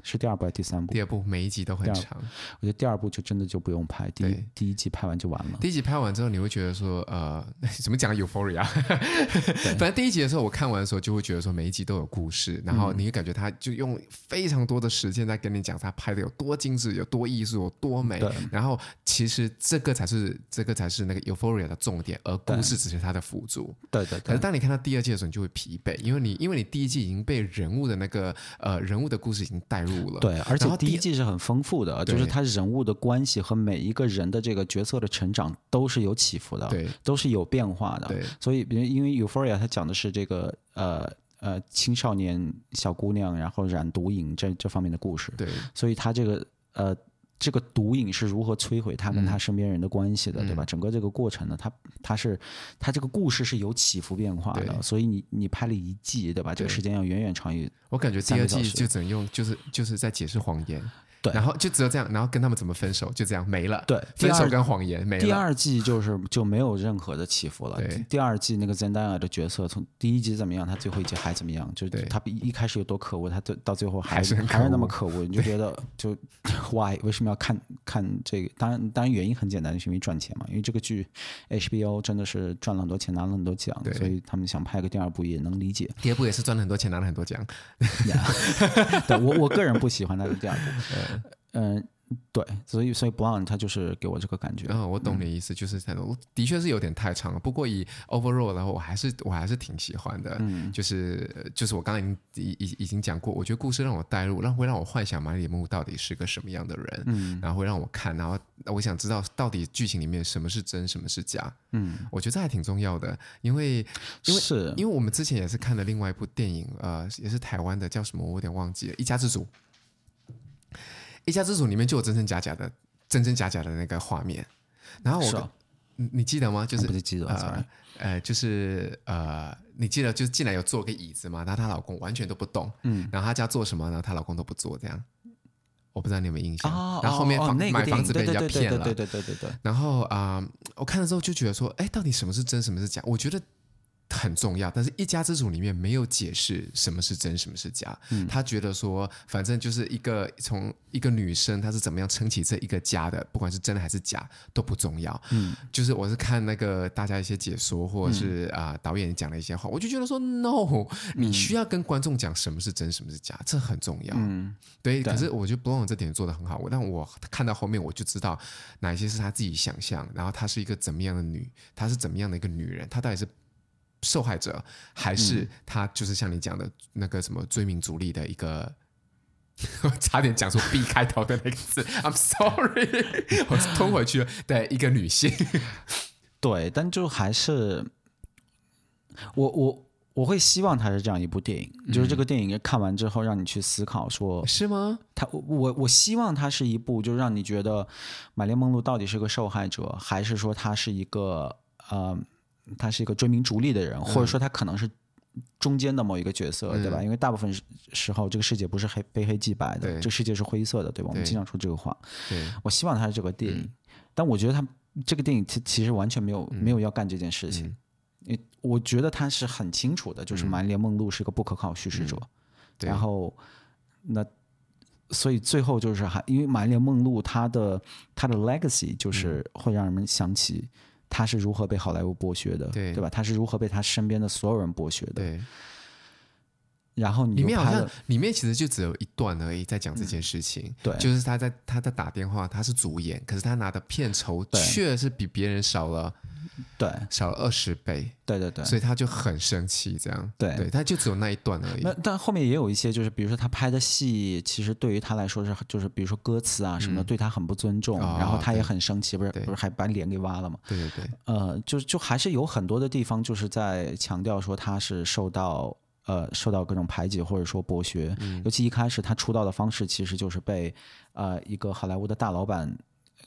是第二部还是第三部？第二部，每一集都很长。我觉得第二部就真的就不用拍，第一第一集拍完就完了。第一集拍完之后，你会觉得说，呃，怎么讲 Euphoria？反正第一集的时候，我看完的时候就会觉得说，每一集都有故事，然后你会感觉他就用非常多的时间在跟你讲他拍的有多精致、有多艺术、有多美。然后其实这个才是这个才是那个 Euphoria 的重点，而故事只是它的辅助。对对。可是当你看到第二季的时候，你就会疲惫，因为你因为你第一季已经被人物的那个呃人物的故事已经带入。对，而且第一季是很丰富的，就是他人物的关系和每一个人的这个角色的成长都是有起伏的，对，都是有变化的。对，所以，比如因为 Euphoria 它讲的是这个呃呃青少年小姑娘然后染毒瘾这这方面的故事，对，所以他这个呃。这个毒瘾是如何摧毁他跟他身边人的关系的，嗯、对吧？整个这个过程呢，他他是他这个故事是有起伏变化的，所以你你拍了一季，对吧？这个时间要远远长于。我感觉第二季就只能用，就是就是在解释谎言。对，然后就只有这样，然后跟他们怎么分手，就这样没了。对，分手跟谎言没了。第二季就是就没有任何的起伏了。对，第二季那个 Zendaya 的角色从第一集怎么样，他最后一集还怎么样？就他比一开始有多可恶，他到到最后还是还是那么可恶，你就觉得就 Why 为什么要看看这个？当然当然原因很简单，就是因为赚钱嘛。因为这个剧 HBO 真的是赚了很多钱，拿了很多奖，所以他们想拍个第二部也能理解。第二部也是赚了很多钱，拿了很多奖。对，我我个人不喜欢那个第二部。嗯。对，所以所以 Blonde 他就是给我这个感觉。嗯，我懂你意思，就是太多，的确是有点太长了。不过以 overall 然后我还是我还是挺喜欢的。嗯，就是就是我刚才已经已已已经讲过，我觉得故事让我带入，让会让我幻想马里木到底是个什么样的人。嗯，然后会让我看，然后我想知道到底剧情里面什么是真，什么是假。嗯，我觉得这还挺重要的，因为因为是因为我们之前也是看了另外一部电影，呃，也是台湾的，叫什么我有点忘记了，《一家之主》。一家之主里面就有真真假假的真真假假的那个画面。然后我说你记得吗？就是不是记得呃呃就是呃你记得就是进来有坐个椅子嘛然后她老公完全都不动嗯。然后她家做什么呢？她老公都不做这样。我不知道你有没有印象然后后面房买房子被人家骗了对对对对对然后啊我看了之后就觉得说哎到底什么是真什么是假？我觉得很重要，但是一家之主里面没有解释什么是真，什么是假。嗯，他觉得说，反正就是一个从一个女生，她是怎么样撑起这一个家的，不管是真的还是假都不重要。嗯，就是我是看那个大家一些解说，或者是啊、嗯呃、导演讲的一些话，我就觉得说，no，你需要跟观众讲什么是真，什么是假，这很重要。嗯，对。对，可是我觉得 Blonde 这点做得很好，但我看到后面我就知道哪些是他自己想象，然后她是一个怎么样的女，她是怎么样的一个女人，她到底是。受害者还是他，就是像你讲的那个什么追名逐利的一个，我 差点讲出 B 开头的那个字，I'm sorry，我吞回去了。对，一个女性，对，但就还是我我我会希望它是这样一部电影，嗯、就是这个电影看完之后让你去思考说，说是吗？他我我希望它是一部，就是让你觉得玛丽梦露到底是个受害者，还是说她是一个呃。他是一个追名逐利的人，或者说他可能是中间的某一个角色，嗯、对吧？因为大部分时候这个世界不是黑非黑即白的，这个世界是灰色的，对吧？我们经常说这个话。我希望他是这个电影，嗯、但我觉得他这个电影其其实完全没有、嗯、没有要干这件事情。嗯、我觉得他是很清楚的，就是玛丽莲梦露是一个不可靠叙事者。嗯、然后那所以最后就是还因为玛丽莲梦露她的她的 legacy 就是会让人们想起。他是如何被好莱坞剥削的，对，对吧？他是如何被他身边的所有人剥削的？对。然后你里面好像里面其实就只有一段而已，在讲这件事情。嗯、对，就是他在他在打电话，他是主演，可是他拿的片酬却是比别人少了，对，少了二十倍。对对对，所以他就很生气，这样。对对，他就只有那一段而已。那但后面也有一些，就是比如说他拍的戏，其实对于他来说是，就是比如说歌词啊什么的，嗯、对他很不尊重，哦、然后他也很生气，不是不是还把脸给挖了嘛？对对对。呃，就就还是有很多的地方，就是在强调说他是受到。呃，受到各种排挤或者说剥削，嗯、尤其一开始他出道的方式其实就是被呃一个好莱坞的大老板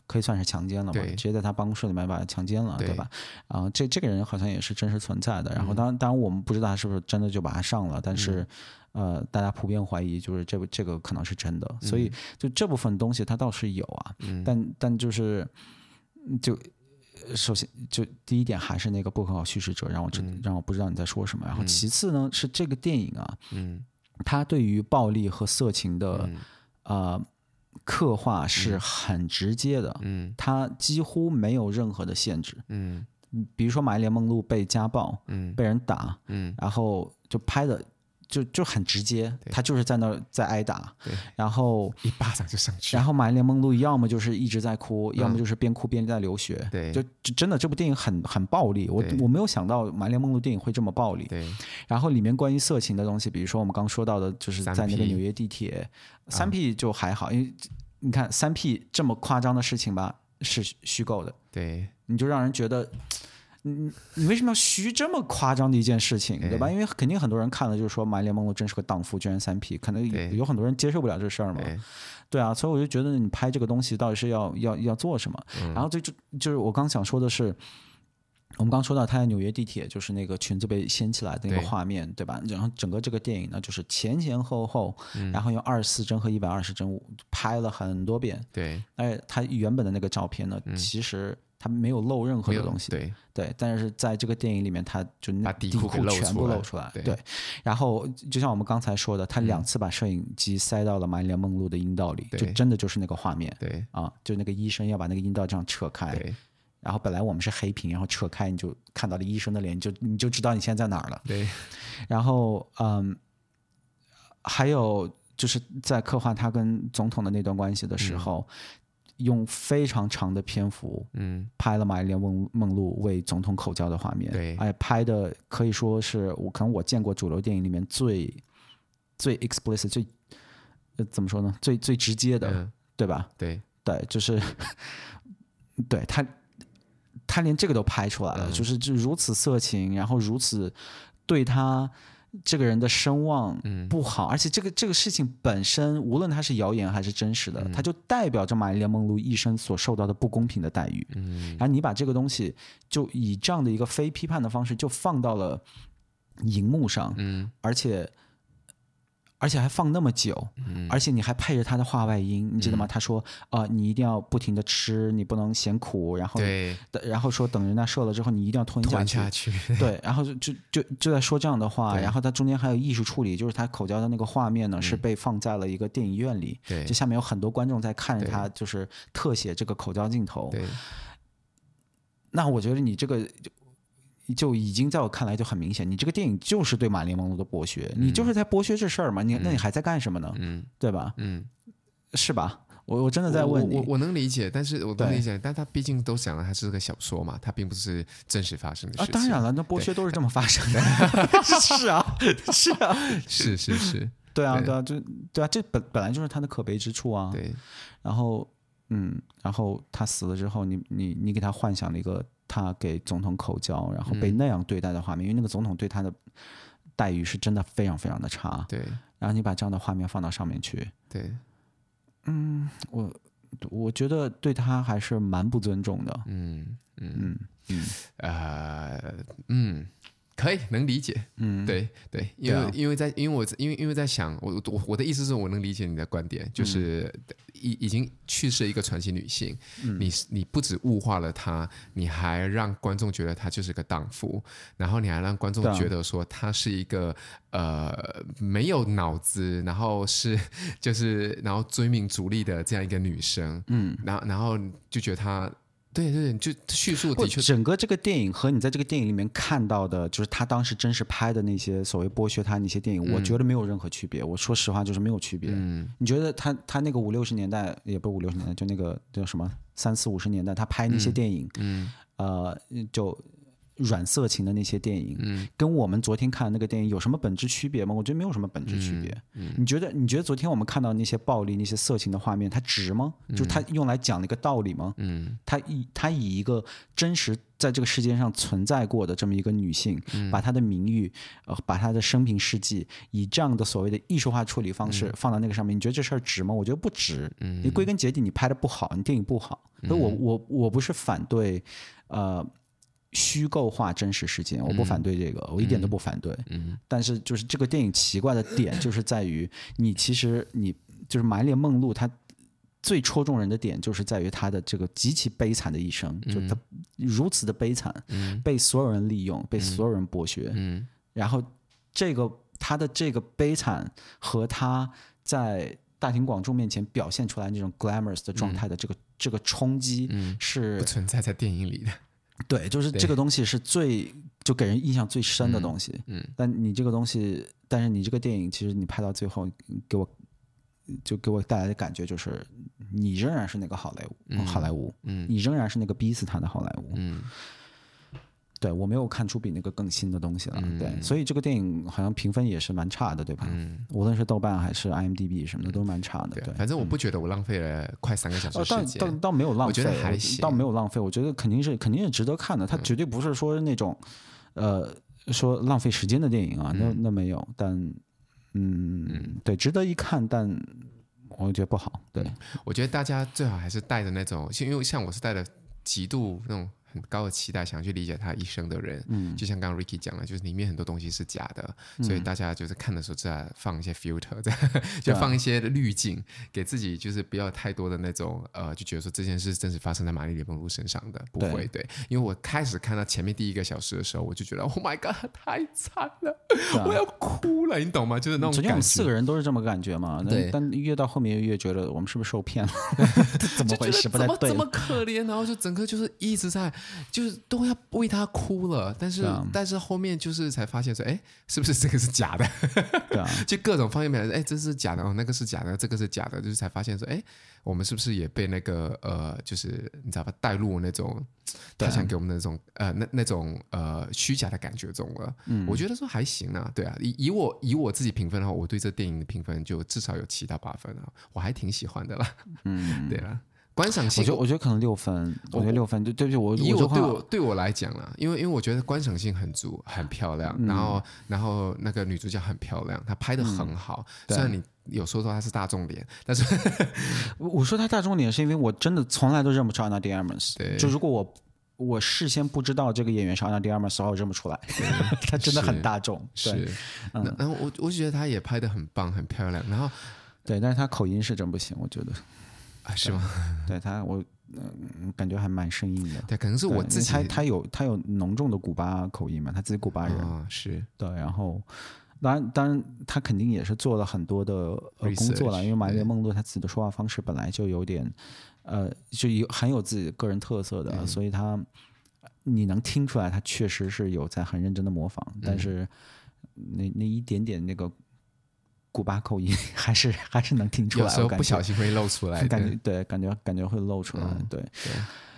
可以算是强奸了嘛，直接在他办公室里面把他强奸了，对，对吧？啊、呃，这这个人好像也是真实存在的。然后当然当然我们不知道他是不是真的就把他上了，但是、嗯、呃，大家普遍怀疑就是这个这个可能是真的。所以就这部分东西他倒是有啊，嗯、但但就是就。首先，就第一点还是那个不可靠叙事者让我知、嗯、让我不知道你在说什么。然后其次呢，嗯、是这个电影啊，嗯，它对于暴力和色情的、嗯、呃刻画是很直接的，嗯，它几乎没有任何的限制，嗯，比如说玛丽莲梦露被家暴，嗯，被人打，嗯，然后就拍的。就就很直接，他就是在那儿在挨打，然后一巴掌就上去。然后玛丽莲梦露要么就是一直在哭，要么就是边哭边在流血。对，就就真的这部电影很很暴力，我我没有想到玛丽莲梦露电影会这么暴力。对，然后里面关于色情的东西，比如说我们刚说到的，就是在那个纽约地铁，三 P 就还好，因为你看三 P 这么夸张的事情吧，是虚构的。对，你就让人觉得。你你为什么要虚这么夸张的一件事情，对吧？因为肯定很多人看了就是说玛丽莲梦露真是个荡妇，居然三 P，可能有很多人接受不了这事儿嘛。对啊，所以我就觉得你拍这个东西到底是要要要做什么？然后就就就是我刚想说的是，我们刚说到他在纽约地铁，就是那个裙子被掀起来的那个画面，对吧？然后整个这个电影呢，就是前前后后，然后用二十四帧和一百二十帧拍了很多遍。对，而且他原本的那个照片呢，其实。他没有露任何的东西，对对，但是在这个电影里面，他就把底裤全部露出来，对，对。然后就像我们刚才说的，他两次把摄影机塞到了玛丽莲梦露的阴道里，就真的就是那个画面，对啊，就那个医生要把那个阴道这样扯开，对。然后本来我们是黑屏，然后扯开你就看到了医生的脸，你就你就知道你现在在哪儿了，对。然后嗯，还有就是在刻画他跟总统的那段关系的时候。用非常长的篇幅，嗯，拍了玛丽莲梦梦露为总统口交的画面，对，哎，拍的可以说是我可能我见过主流电影里面最最 explicit 最呃怎么说呢？最最直接的，嗯、对吧？对对，就是对他他连这个都拍出来了，嗯、就是就如此色情，然后如此对他。这个人的声望不好，嗯、而且这个这个事情本身，无论它是谣言还是真实的，嗯、它就代表着玛丽莲梦露一生所受到的不公平的待遇。嗯，然后你把这个东西就以这样的一个非批判的方式就放到了荧幕上，嗯，而且。而且还放那么久，嗯、而且你还配着他的话外音，你记得吗？嗯、他说：“啊、呃，你一定要不停的吃，你不能嫌苦。”然后，对，然后说等人家瘦了之后，你一定要吞下去。下去对，然后就就就就在说这样的话。然后他中间还有艺术处理，就是他口交的那个画面呢，嗯、是被放在了一个电影院里，对，就下面有很多观众在看着他，就是特写这个口交镜头。对，那我觉得你这个。就已经在我看来就很明显，你这个电影就是对玛丽莲梦露的剥削，嗯、你就是在剥削这事儿嘛？你、嗯、那你还在干什么呢？嗯，对吧？嗯，是吧？我我真的在问你，我我，我能理解，但是我能理解，但他毕竟都讲了，他是个小说嘛，他并不是真实发生的事情。啊，当然了，那剥削都是这么发生的。是啊，是啊，是是是，对啊，对啊，就对啊，这本本来就是他的可悲之处啊。对，然后嗯，然后他死了之后，你你你给他幻想了一个。他给总统口交，然后被那样对待的画面，嗯、因为那个总统对他的待遇是真的非常非常的差。对，然后你把这样的画面放到上面去，对，嗯，我我觉得对他还是蛮不尊重的。嗯嗯嗯嗯呃嗯。可以能理解，嗯，对对，因为因为在因为我因为因为在想，我我我的意思是我能理解你的观点，就是已已经去世一个传奇女性，你你不止物化了她，你还让观众觉得她就是个荡妇，然后你还让观众觉得说她是一个呃没有脑子，然后是 就是然后追名逐利的这样一个女生，嗯，然后然后就觉得她。对对对，就叙述的确，整个这个电影和你在这个电影里面看到的，就是他当时真实拍的那些所谓剥削他那些电影，嗯、我觉得没有任何区别。我说实话，就是没有区别。嗯，你觉得他他那个五六十年代，也不是五六十年代，就那个叫什么三四五十年代，他拍那些电影，嗯，嗯呃，就。软色情的那些电影，嗯，跟我们昨天看的那个电影有什么本质区别吗？我觉得没有什么本质区别。嗯，你觉得？你觉得昨天我们看到那些暴力、那些色情的画面，它值吗？就是它用来讲了一个道理吗？嗯，它以它以一个真实在这个世界上存在过的这么一个女性，把她的名誉，呃，把她的生平事迹，以这样的所谓的艺术化处理方式放到那个上面，你觉得这事儿值吗？我觉得不值。嗯，你归根结底，你拍的不好，你电影不好。所以我我我不是反对，呃。虚构化真实事件，我不反对这个，嗯、我一点都不反对。嗯，但是就是这个电影奇怪的点，就是在于你其实你就是满脸梦露，她最戳中人的点，就是在于他的这个极其悲惨的一生，嗯、就他如此的悲惨，嗯、被所有人利用，被所有人剥削。然后这个他的这个悲惨和他在大庭广众面前表现出来那种 glamorous 的状态的这个、嗯、这个冲击是、嗯、不存在在电影里的。对，就是这个东西是最就给人印象最深的东西。嗯，但你这个东西，但是你这个电影，其实你拍到最后，给我就给我带来的感觉就是，你仍然是那个好莱坞，嗯、好莱坞，嗯，你仍然是那个逼死他的好莱坞，嗯。对，我没有看出比那个更新的东西了。嗯、对，所以这个电影好像评分也是蛮差的，对吧？嗯，无论是豆瓣还是 IMDB 什么的，都蛮差的。对，对，反正我不觉得我浪费了快三个小时时间。倒倒倒没有浪费，我觉得还行。倒没有浪费，我觉得肯定是肯定是值得看的。它绝对不是说那种，嗯、呃，说浪费时间的电影啊，那那没有。但，嗯，嗯对，值得一看，但我觉得不好。对，我觉得大家最好还是带着那种，因为像我是带着极度那种。很高的期待，想去理解他一生的人，嗯，就像刚刚 Ricky 讲了，就是里面很多东西是假的，嗯、所以大家就是看的时候再放一些 filter，在就放一些滤镜，给自己就是不要太多的那种呃，就觉得说这件事真实发生在玛丽莲梦露身上的，不会对，对，因为我开始看到前面第一个小时的时候，我就觉得 Oh my God，太惨了，我要哭了，你懂吗？就是那种，我们四个人都是这么感觉嘛，对，但越到后面越觉得我们是不是受骗了？怎么回事？不太对，怎么可怜？然后就整个就是一直在就是都。要为他哭了，但是、啊、但是后面就是才发现说，哎，是不是这个是假的？对啊，就各种方面面，哎，这是假的哦，那个是假的，这个是假的，就是才发现说，哎，我们是不是也被那个呃，就是你知道吧，带入那种他想给我们的那种呃那那种呃虚假的感觉中了。嗯，我觉得说还行啊，对啊，以以我以我自己评分的话，我对这电影的评分就至少有七到八分啊，我还挺喜欢的啦。嗯，对啊。观赏性，我觉得我觉得可能六分，我觉得六分，对对不起，我以我对我对我来讲了，因为因为我觉得观赏性很足，很漂亮，然后然后那个女主角很漂亮，她拍的很好。虽然你有说说她是大众脸，但是 我说她大众脸是因为我真的从来都认不出 Ana de Armas。对，就如果我我事先不知道这个演员是 Ana de Armas，我认不出来。她真的很大众。是，然后我我觉得她也拍的很棒，很漂亮。然后对，但是她口音是真不行，我觉得。是吗？对他，我嗯感觉还蛮生硬的。对，可能是我自己。他他有他有浓重的古巴口音嘛？他自己古巴人。啊，是。对，然后当然当然，他肯定也是做了很多的呃工作了，因为玛丽莲梦露他自己的说话方式本来就有点呃，就有很有自己个人特色的，嗯、所以他你能听出来，他确实是有在很认真的模仿，嗯、但是那那一点点那个。古巴口音还是还是能听出来，有时候不小心会露出来，感觉对，感觉感觉会露出来，嗯、对对，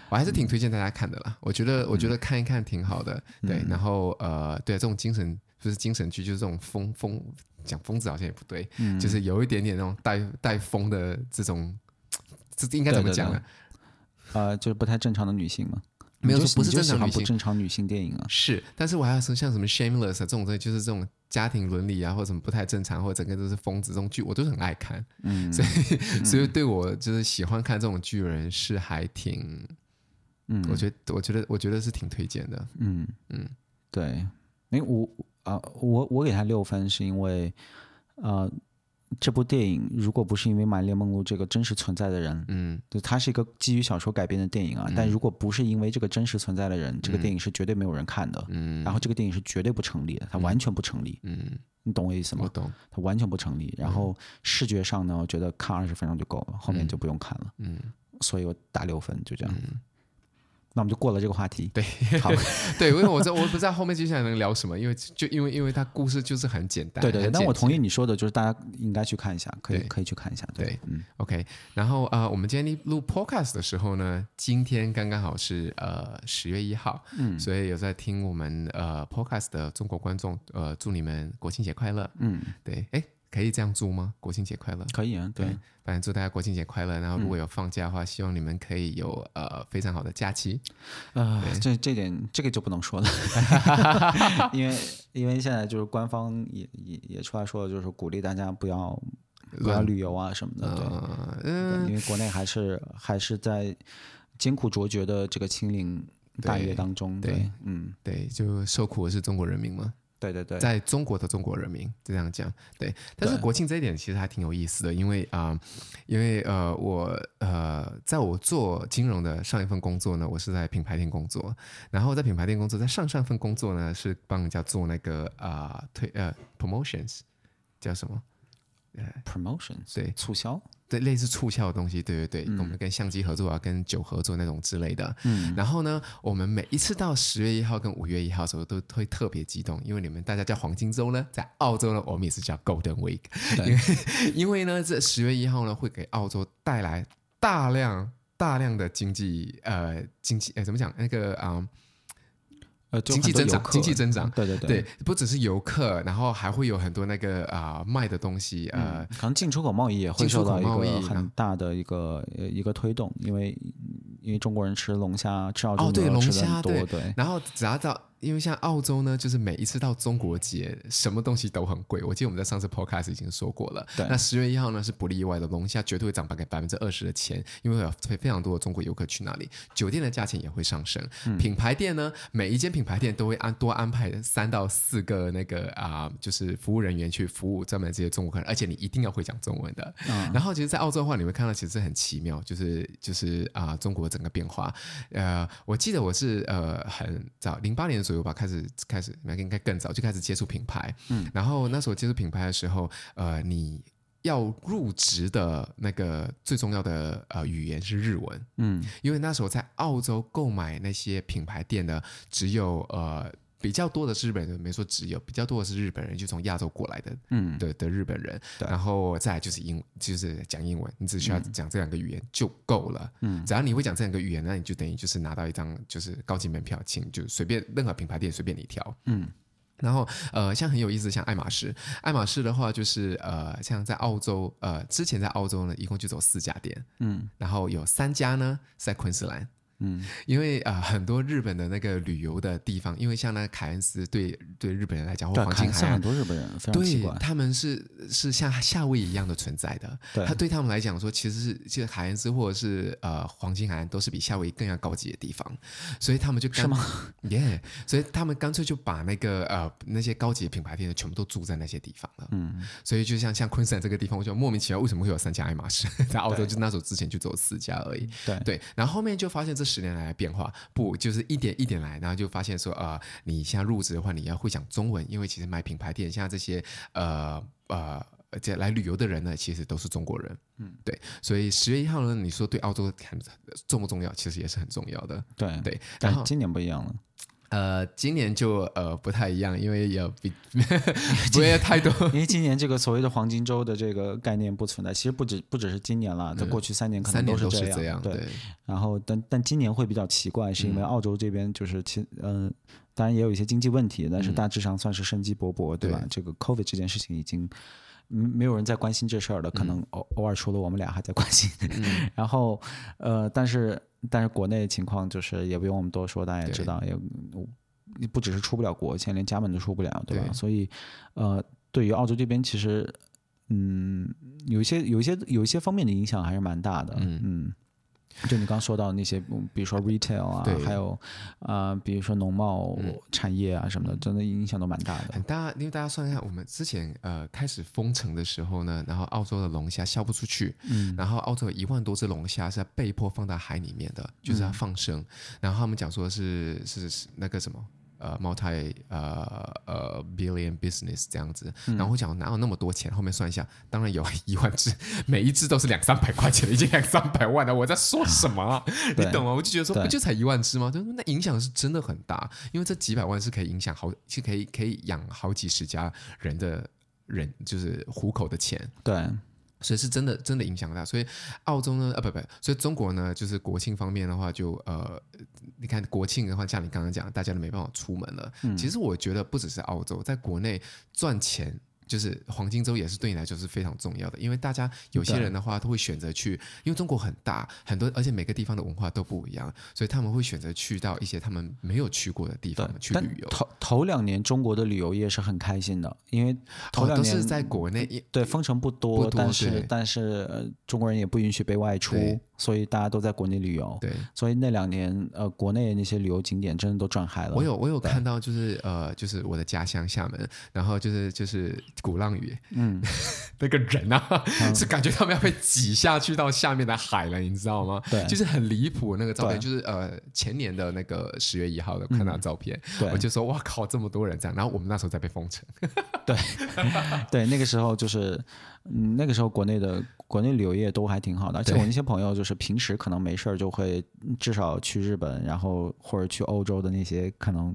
我还是挺推荐大家看的啦。我觉得我觉得看一看挺好的，嗯、对。然后呃，对这种精神不是精神剧，就是这种疯疯讲疯子好像也不对，嗯、就是有一点点那种带带疯的这种，这应该怎么讲呢？呃，就是不太正常的女性嘛。没有说不是正常女性，不正常女性电影啊。是，但是我还要说像什么 Shameless 这种东西，就是这种家庭伦理啊，或者什么不太正常，或者整个都是疯子这种剧，我都是很爱看。嗯，所以、嗯、所以对我就是喜欢看这种剧的人是还挺，嗯，我觉得我觉得我觉得是挺推荐的。嗯嗯，对，因为我啊，我我给他六分是因为，呃。这部电影如果不是因为玛丽莲梦露这个真实存在的人，嗯，就它是一个基于小说改编的电影啊。嗯、但如果不是因为这个真实存在的人，嗯、这个电影是绝对没有人看的。嗯，然后这个电影是绝对不成立的，它完全不成立。嗯，你懂我意思吗？我懂，它完全不成立。然后视觉上呢，我觉得看二十分钟就够了，后面就不用看了。嗯，所以我打六分，就这样。嗯那我们就过了这个话题。对，好，对，因为我在我不知道后面接下来能聊什么，因为就因为因为它故事就是很简单。对对对，但我同意你说的，就是大家应该去看一下，可以可以去看一下。对，嗯，OK。然后啊，我们今天录 Podcast 的时候呢，今天刚刚好是呃十月一号，嗯，所以有在听我们呃 Podcast 的中国观众，呃，祝你们国庆节快乐。嗯，对，哎。可以这样做吗？国庆节快乐！可以啊，对，对，反正祝大家国庆节快乐。然后如果有放假的话，嗯、希望你们可以有呃非常好的假期。呃，这这点这个就不能说了，因为因为现在就是官方也也也出来说了，就是鼓励大家不要不要旅游啊什么的。对，嗯、呃，因为国内还是还是在艰苦卓绝的这个清零大业当中。对，对嗯，对，就受苦的是中国人民嘛。对对对，在中国的中国人民就这样讲，对。但是国庆这一点其实还挺有意思的，因为啊、因为呃，我呃，在我做金融的上一份工作呢，我是在品牌店工作，然后在品牌店工作，在上上份工作呢是帮人家做那个啊、推呃 promotions，叫什么？Promotions 对促销。对，类似促销的东西，对对对，嗯、我们跟相机合作啊，跟酒合作那种之类的。嗯，然后呢，我们每一次到十月一号跟五月一号的时候，都会特别激动，因为你们大家叫黄金周呢，在澳洲呢，我们也是叫 Golden Week，因为 因为呢，这十月一号呢，会给澳洲带来大量大量的经济，呃，经济，呃，怎么讲？那个啊。呃呃，经济增长，经济增长，对对对，对，不只是游客，然后还会有很多那个啊、呃、卖的东西，呃，可能进出口贸易也会受到一个很大的一个呃一个推动，因为因为中国人吃龙虾，吃澳洲的龙虾多，对，然后只要到。因为像澳洲呢，就是每一次到中国节，什么东西都很贵。我记得我们在上次 podcast 已经说过了。对。那十月一号呢，是不例外的，龙虾绝对会涨百分之二十的钱，因为有非常多的中国游客去那里，酒店的价钱也会上升。嗯、品牌店呢，每一间品牌店都会安多安排三到四个那个啊、呃，就是服务人员去服务专门这些中国客人，而且你一定要会讲中文的。嗯。然后，其实，在澳洲的话，你会看到其实很奇妙，就是就是啊、呃，中国整个变化。呃，我记得我是呃很早零八年左右吧，开始。开始，应该更早就开始接触品牌。嗯，然后那时候接触品牌的时候，呃，你要入职的那个最重要的呃语言是日文。嗯，因为那时候在澳洲购买那些品牌店的，只有呃。比较多的是日本人，没说只有比较多的是日本人，就从亚洲过来的，嗯，的的日本人，然后再来就是英，就是讲英文，你只需要讲这两个语言就够了，嗯，只要你会讲这两个语言，那你就等于就是拿到一张就是高级门票，请就随便任何品牌店随便你挑，嗯，然后呃，像很有意思，像爱马仕，爱马仕的话就是呃，像在澳洲，呃，之前在澳洲呢，一共就走四家店，嗯，然后有三家呢是在昆士兰。嗯，因为啊、呃，很多日本的那个旅游的地方，因为像那个凯恩斯对对日本人来讲，或黄金海岸，很多日本人非常，对他们是是像夏威夷一样的存在的。对，他对他们来讲说，其实是其实凯恩斯或者是呃黄金海岸都是比夏威夷更要高级的地方，所以他们就干嘛？耶，所以他们干脆就把那个呃那些高级的品牌店全部都住在那些地方了。嗯，所以就像像昆士兰这个地方，我就莫名其妙为什么会有三家爱马仕？在澳洲就那时候之前就只有四家而已。对对，然后后面就发现这。十年来的变化，不就是一点一点来，然后就发现说，呃，你现在入职的话，你要会讲中文，因为其实买品牌店，像这些呃呃，这来旅游的人呢，其实都是中国人，嗯，对，所以十月一号呢，你说对澳洲很重不重要？其实也是很重要的，对对，然后今年不一样了。呃，今年就呃不太一样，因为有比 不会太多，因为今年这个所谓的黄金周的这个概念不存在。其实不止不只是今年了，在过去三年可能都是这样。这样对，对，然后但但今年会比较奇怪，是因为澳洲这边就是其嗯、呃，当然也有一些经济问题，但是大致上算是生机勃勃，嗯、对吧？对这个 COVID 这件事情已经没有人在关心这事儿了，可能偶偶尔除了我们俩还在关心。嗯、然后呃，但是。但是国内的情况就是也不用我们多说，大家也知道，也不只是出不了国，现在连家门都出不了，对吧？对，所以，呃，对于澳洲这边，其实，嗯，有一些、有一些、有一些方面的影响还是蛮大的，嗯。嗯就你刚刚说到那些，比如说 retail 啊，对还有啊、呃，比如说农贸产业啊什么的，真的影响都蛮大的。很大，因为大家算一下，我们之前呃开始封城的时候呢，然后澳洲的龙虾销不出去，嗯，然后澳洲有一万多只龙虾是要被迫放到海里面的，就是要放生，嗯、然后他们讲说是是是那个什么。呃，multi 呃呃 billion business 这样子，然后我讲哪有那么多钱？后面算一下，当然有 一万只，每一只都是两三百块钱的，已经两三百万了。我在说什么 啊？你懂吗？我就觉得说，不就才一万只吗？就那影响是真的很大，因为这几百万是可以影响好，是可以可以养好几十家人的人，就是糊口的钱。对。所以是真的，真的影响大。所以澳洲呢，啊，不不，所以中国呢，就是国庆方面的话就，就呃，你看国庆的话，像你刚刚讲，大家都没办法出门了。嗯、其实我觉得不只是澳洲，在国内赚钱。就是黄金周也是对你来说是非常重要的，因为大家有些人的话都会选择去，因为中国很大，很多，而且每个地方的文化都不一样，所以他们会选择去到一些他们没有去过的地方去旅游。头头两年中国的旅游业是很开心的，因为头两年、哦、都是在国内，对封城不多，不多但是但是中国人也不允许被外出。所以大家都在国内旅游。对，所以那两年呃，国内那些旅游景点真的都转嗨了。我有我有看到，就是呃，就是我的家乡厦门，然后就是就是鼓浪屿，嗯，那个人啊，嗯、是感觉他们要被挤下去到下面的海了，你知道吗？对，就是很离谱那个照片，就是呃前年的那个十月一号的看到照片，嗯、我就说哇靠，这么多人这样，然后我们那时候在被封城。对，对，那个时候就是，嗯，那个时候国内的国内旅游业都还挺好的，而且我那些朋友就是平时可能没事儿就会至少去日本，然后或者去欧洲的那些可能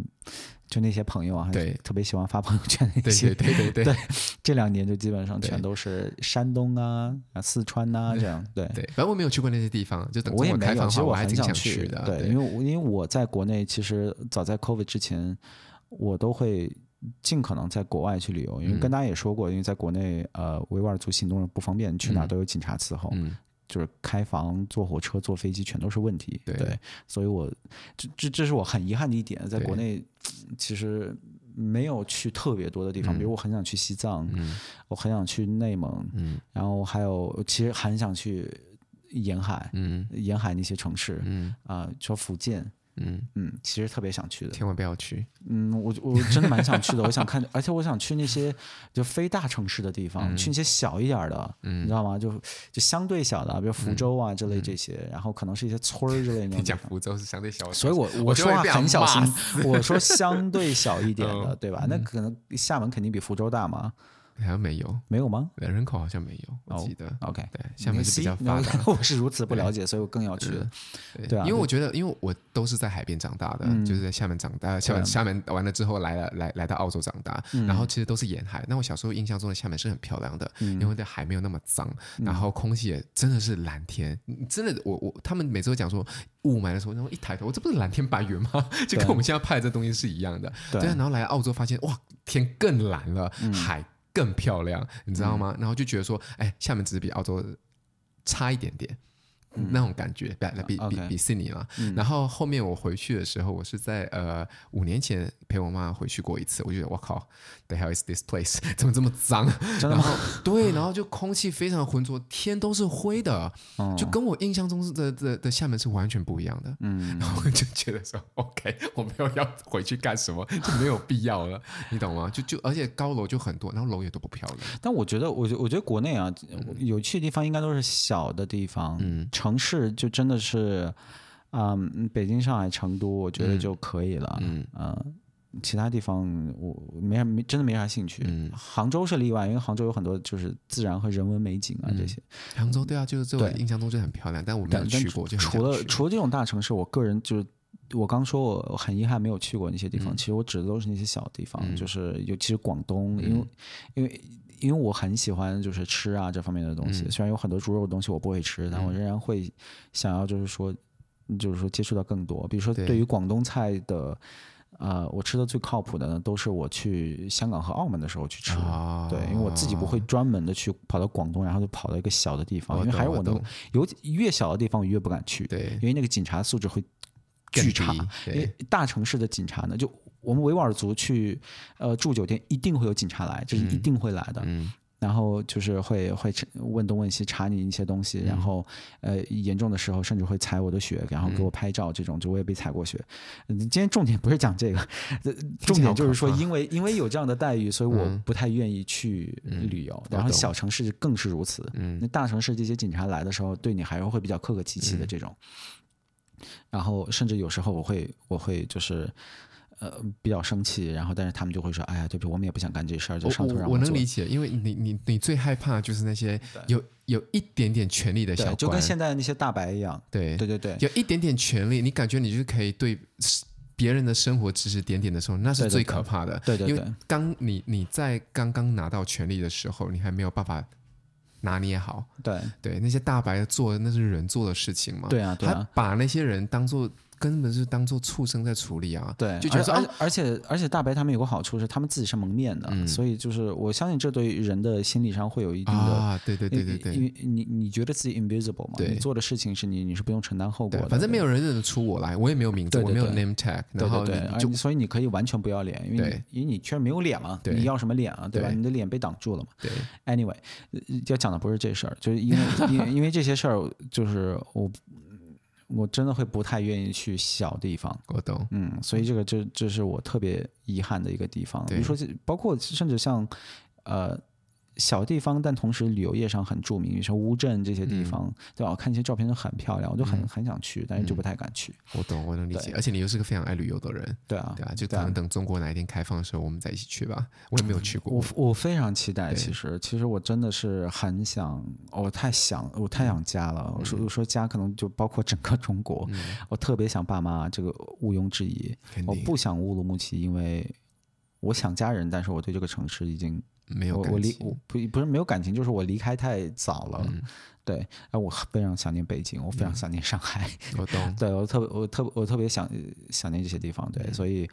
就那些朋友啊，对，特别喜欢发朋友圈那些，对对对对，对，这两年就基本上全都是山东啊、四川呐、啊、这样，对对。反正我没有去过那些地方，就等我也没有，其实我还挺想去的，对，因为因为我在国内其实早在 COVID 之前，我都会。尽可能在国外去旅游，因为跟大家也说过，因为在国内，呃，维吾尔族行动不方便，去哪都有警察伺候，嗯，就是开房、坐火车、坐飞机全都是问题，对，对，所以我这这这是我很遗憾的一点，在国内其实没有去特别多的地方，比如我很想去西藏，嗯，我很想去内蒙，嗯，然后还有其实很想去沿海，嗯，沿海那些城市，嗯。啊，说福建。嗯嗯，其实特别想去的，千万不要去。嗯，我我真的蛮想去的，我想看，而且我想去那些就非大城市的地方，嗯、去那些小一点的，嗯、你知道吗？就就相对小的，比如福州啊之类这些，嗯、然后可能是一些村儿之类的。你讲福州是相对小，所以我我说话很小心，我说相对小一点的，对吧？嗯、那可能厦门肯定比福州大嘛。好像没有，没有吗？人口好像没有，我记得。OK，对，厦门是比较发达。我是如此不了解，所以我更要去。对啊，因为我觉得，因为我都是在海边长大的，就是在厦门长大。厦门，厦门完了之后来了，来来到澳洲长大，然后其实都是沿海。那我小时候印象中的厦门是很漂亮的，因为的海没有那么脏，然后空气也真的是蓝天。真的，我我他们每次都讲说雾霾的时候，然后一抬头，这不是蓝天白云吗？就跟我们现在拍的这东西是一样的。对，然后来澳洲发现，哇，天更蓝了，海。更漂亮，你知道吗？嗯、然后就觉得说，哎，厦门只是比澳洲差一点点。那种感觉，比比比比悉尼了。然后后面我回去的时候，我是在呃五年前陪我妈回去过一次。我觉得我靠，the hell is this place？怎么这么脏？然后对，然后就空气非常的浑浊，天都是灰的，就跟我印象中的的的厦门是完全不一样的。嗯，然后我就觉得说，OK，我没有要回去干什么，就没有必要了，你懂吗？就就而且高楼就很多，然后楼也都不漂亮。但我觉得，我觉我觉得国内啊，有趣的地方应该都是小的地方，嗯。城市就真的是，嗯，北京、上海、成都，我觉得就可以了。嗯，嗯，其他地方我没啥，没真的没啥兴趣。嗯，杭州是例外，因为杭州有很多就是自然和人文美景啊这些。杭州对啊，就是这我印象中就很漂亮，但我没有去过。除了除了这种大城市，我个人就是我刚说我很遗憾没有去过那些地方。其实我指的都是那些小地方，就是尤其是广东，因为因为。因为我很喜欢就是吃啊这方面的东西，虽然有很多猪肉的东西我不会吃，但我仍然会想要就是说，就是说接触到更多。比如说对于广东菜的，呃，我吃的最靠谱的呢，都是我去香港和澳门的时候去吃。对，因为我自己不会专门的去跑到广东，然后就跑到一个小的地方，因为还是我能有越小的地方我越不敢去，对，因为那个警察素质会巨差。因为大城市的警察呢就。我们维吾尔族去，呃，住酒店一定会有警察来，这是一定会来的。嗯，然后就是会会问东问西，查你一些东西，然后呃，严重的时候甚至会踩我的血，然后给我拍照，这种就我也被踩过血。今天重点不是讲这个，重点就是说，因为因为有这样的待遇，所以我不太愿意去旅游。然后小城市更是如此。嗯，那大城市这些警察来的时候，对你还是会比较客客气气的这种。然后甚至有时候我会我会就是。呃，比较生气，然后但是他们就会说：“哎呀，对不起，我们也不想干这事儿，就上头让我做。”我能理解，因为你你你最害怕就是那些有有一点点权力的小官，就跟现在那些大白一样。对对对对，有一点点权力，你感觉你就可以对别人的生活指指点点的时候，那是最可怕的。对对对，因为当你你在刚刚拿到权力的时候，你还没有办法。拿捏好，对对，那些大白做的那是人做的事情嘛？对啊，对啊，他把那些人当做根本是当做畜生在处理啊。对，就觉得说，而而且而且大白他们有个好处是，他们自己是蒙面的，嗯、所以就是我相信这对人的心理上会有一定的啊，对对对对对，因为你你觉得自己 invisible 嘛，你做的事情是你你是不用承担后果的，反正没有人认得出我来，我也没有名字，对对对我没有 name tag，然后对对对，所以你可以完全不要脸，因为对因为你确实没有脸嘛，你要什么脸啊，对吧？你的脸被挡住了嘛。对，anyway，要讲的不是这事儿，就是因为因为因为这些事儿，就是我。我真的会不太愿意去小地方，我懂，嗯，所以这个这这是我特别遗憾的一个地方。比如说，包括甚至像，呃。小地方，但同时旅游业上很著名，比如说乌镇这些地方，嗯、对吧？我看一些照片都很漂亮，我就很、嗯、很想去，但是就不太敢去。我懂，我能理解。而且你又是个非常爱旅游的人，对啊，对啊，就可能等中国哪一天开放的时候，我们再一起去吧。我也没有去过，我我非常期待。其实，其实我真的是很想，我太想，我太想家了。我说我说家，可能就包括整个中国。嗯、我特别想爸妈，这个毋庸置疑。我不想乌鲁木齐，因为我想家人，但是我对这个城市已经。没有感情，我离我不不是没有感情，就是我离开太早了。嗯、对，哎，我非常想念北京，我非常想念上海。嗯、我懂，对我特别我特我特别想想念这些地方。对，所以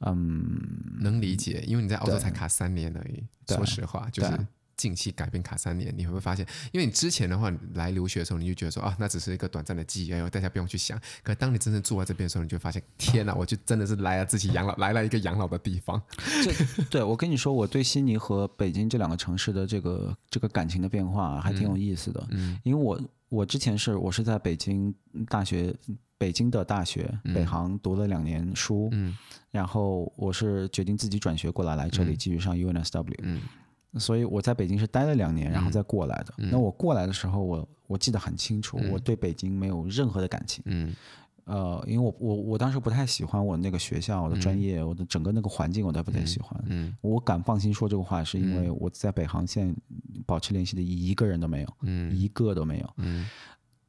嗯，能理解，因为你在澳洲才卡三年而已。说实话，就是。近期改变卡三年，你会不会发现？因为你之前的话来留学的时候，你就觉得说啊，那只是一个短暂的记忆，然后大家不用去想。可当你真正住在这边的时候，你就发现，天哪，我就真的是来了自己养老，来了一个养老的地方。这 对我跟你说，我对悉尼和北京这两个城市的这个这个感情的变化还挺有意思的。嗯，因为我我之前是我是在北京大学，北京的大学北航读了两年书，嗯，然后我是决定自己转学过来，来这里继续上 UNSW，嗯。所以我在北京是待了两年，然后再过来的。嗯、那我过来的时候，我我记得很清楚，嗯、我对北京没有任何的感情。嗯，呃，因为我我我当时不太喜欢我那个学校、我的专业、嗯、我的整个那个环境，我都不太喜欢。嗯，嗯我敢放心说这个话，是因为我在北航线保持联系的一个人都没有，嗯，一个都没有。嗯，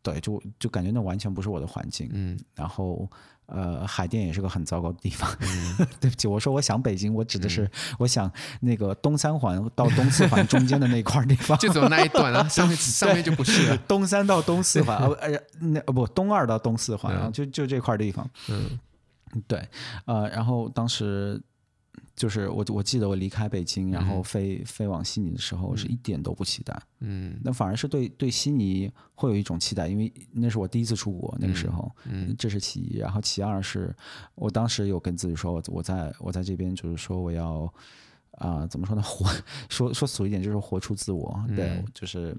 对，就就感觉那完全不是我的环境。嗯，然后。呃，海淀也是个很糟糕的地方。嗯、对不起，我说我想北京，我指的是我想那个东三环到东四环中间的那块地方，就走那一段啊，上面 上面就不是了。东三到东四环，呃，那不东二到东四环啊，就就这块地方。嗯，对，呃，然后当时。就是我，我记得我离开北京，然后飞、嗯、飞往悉尼的时候，我是一点都不期待。嗯，那反而是对对悉尼会有一种期待，因为那是我第一次出国，那个时候，嗯，这是其一。然后其二是，我当时有跟自己说，我在我在这边就是说我要啊、呃，怎么说呢？活 说说俗一点，就是活出自我。对，嗯、就是。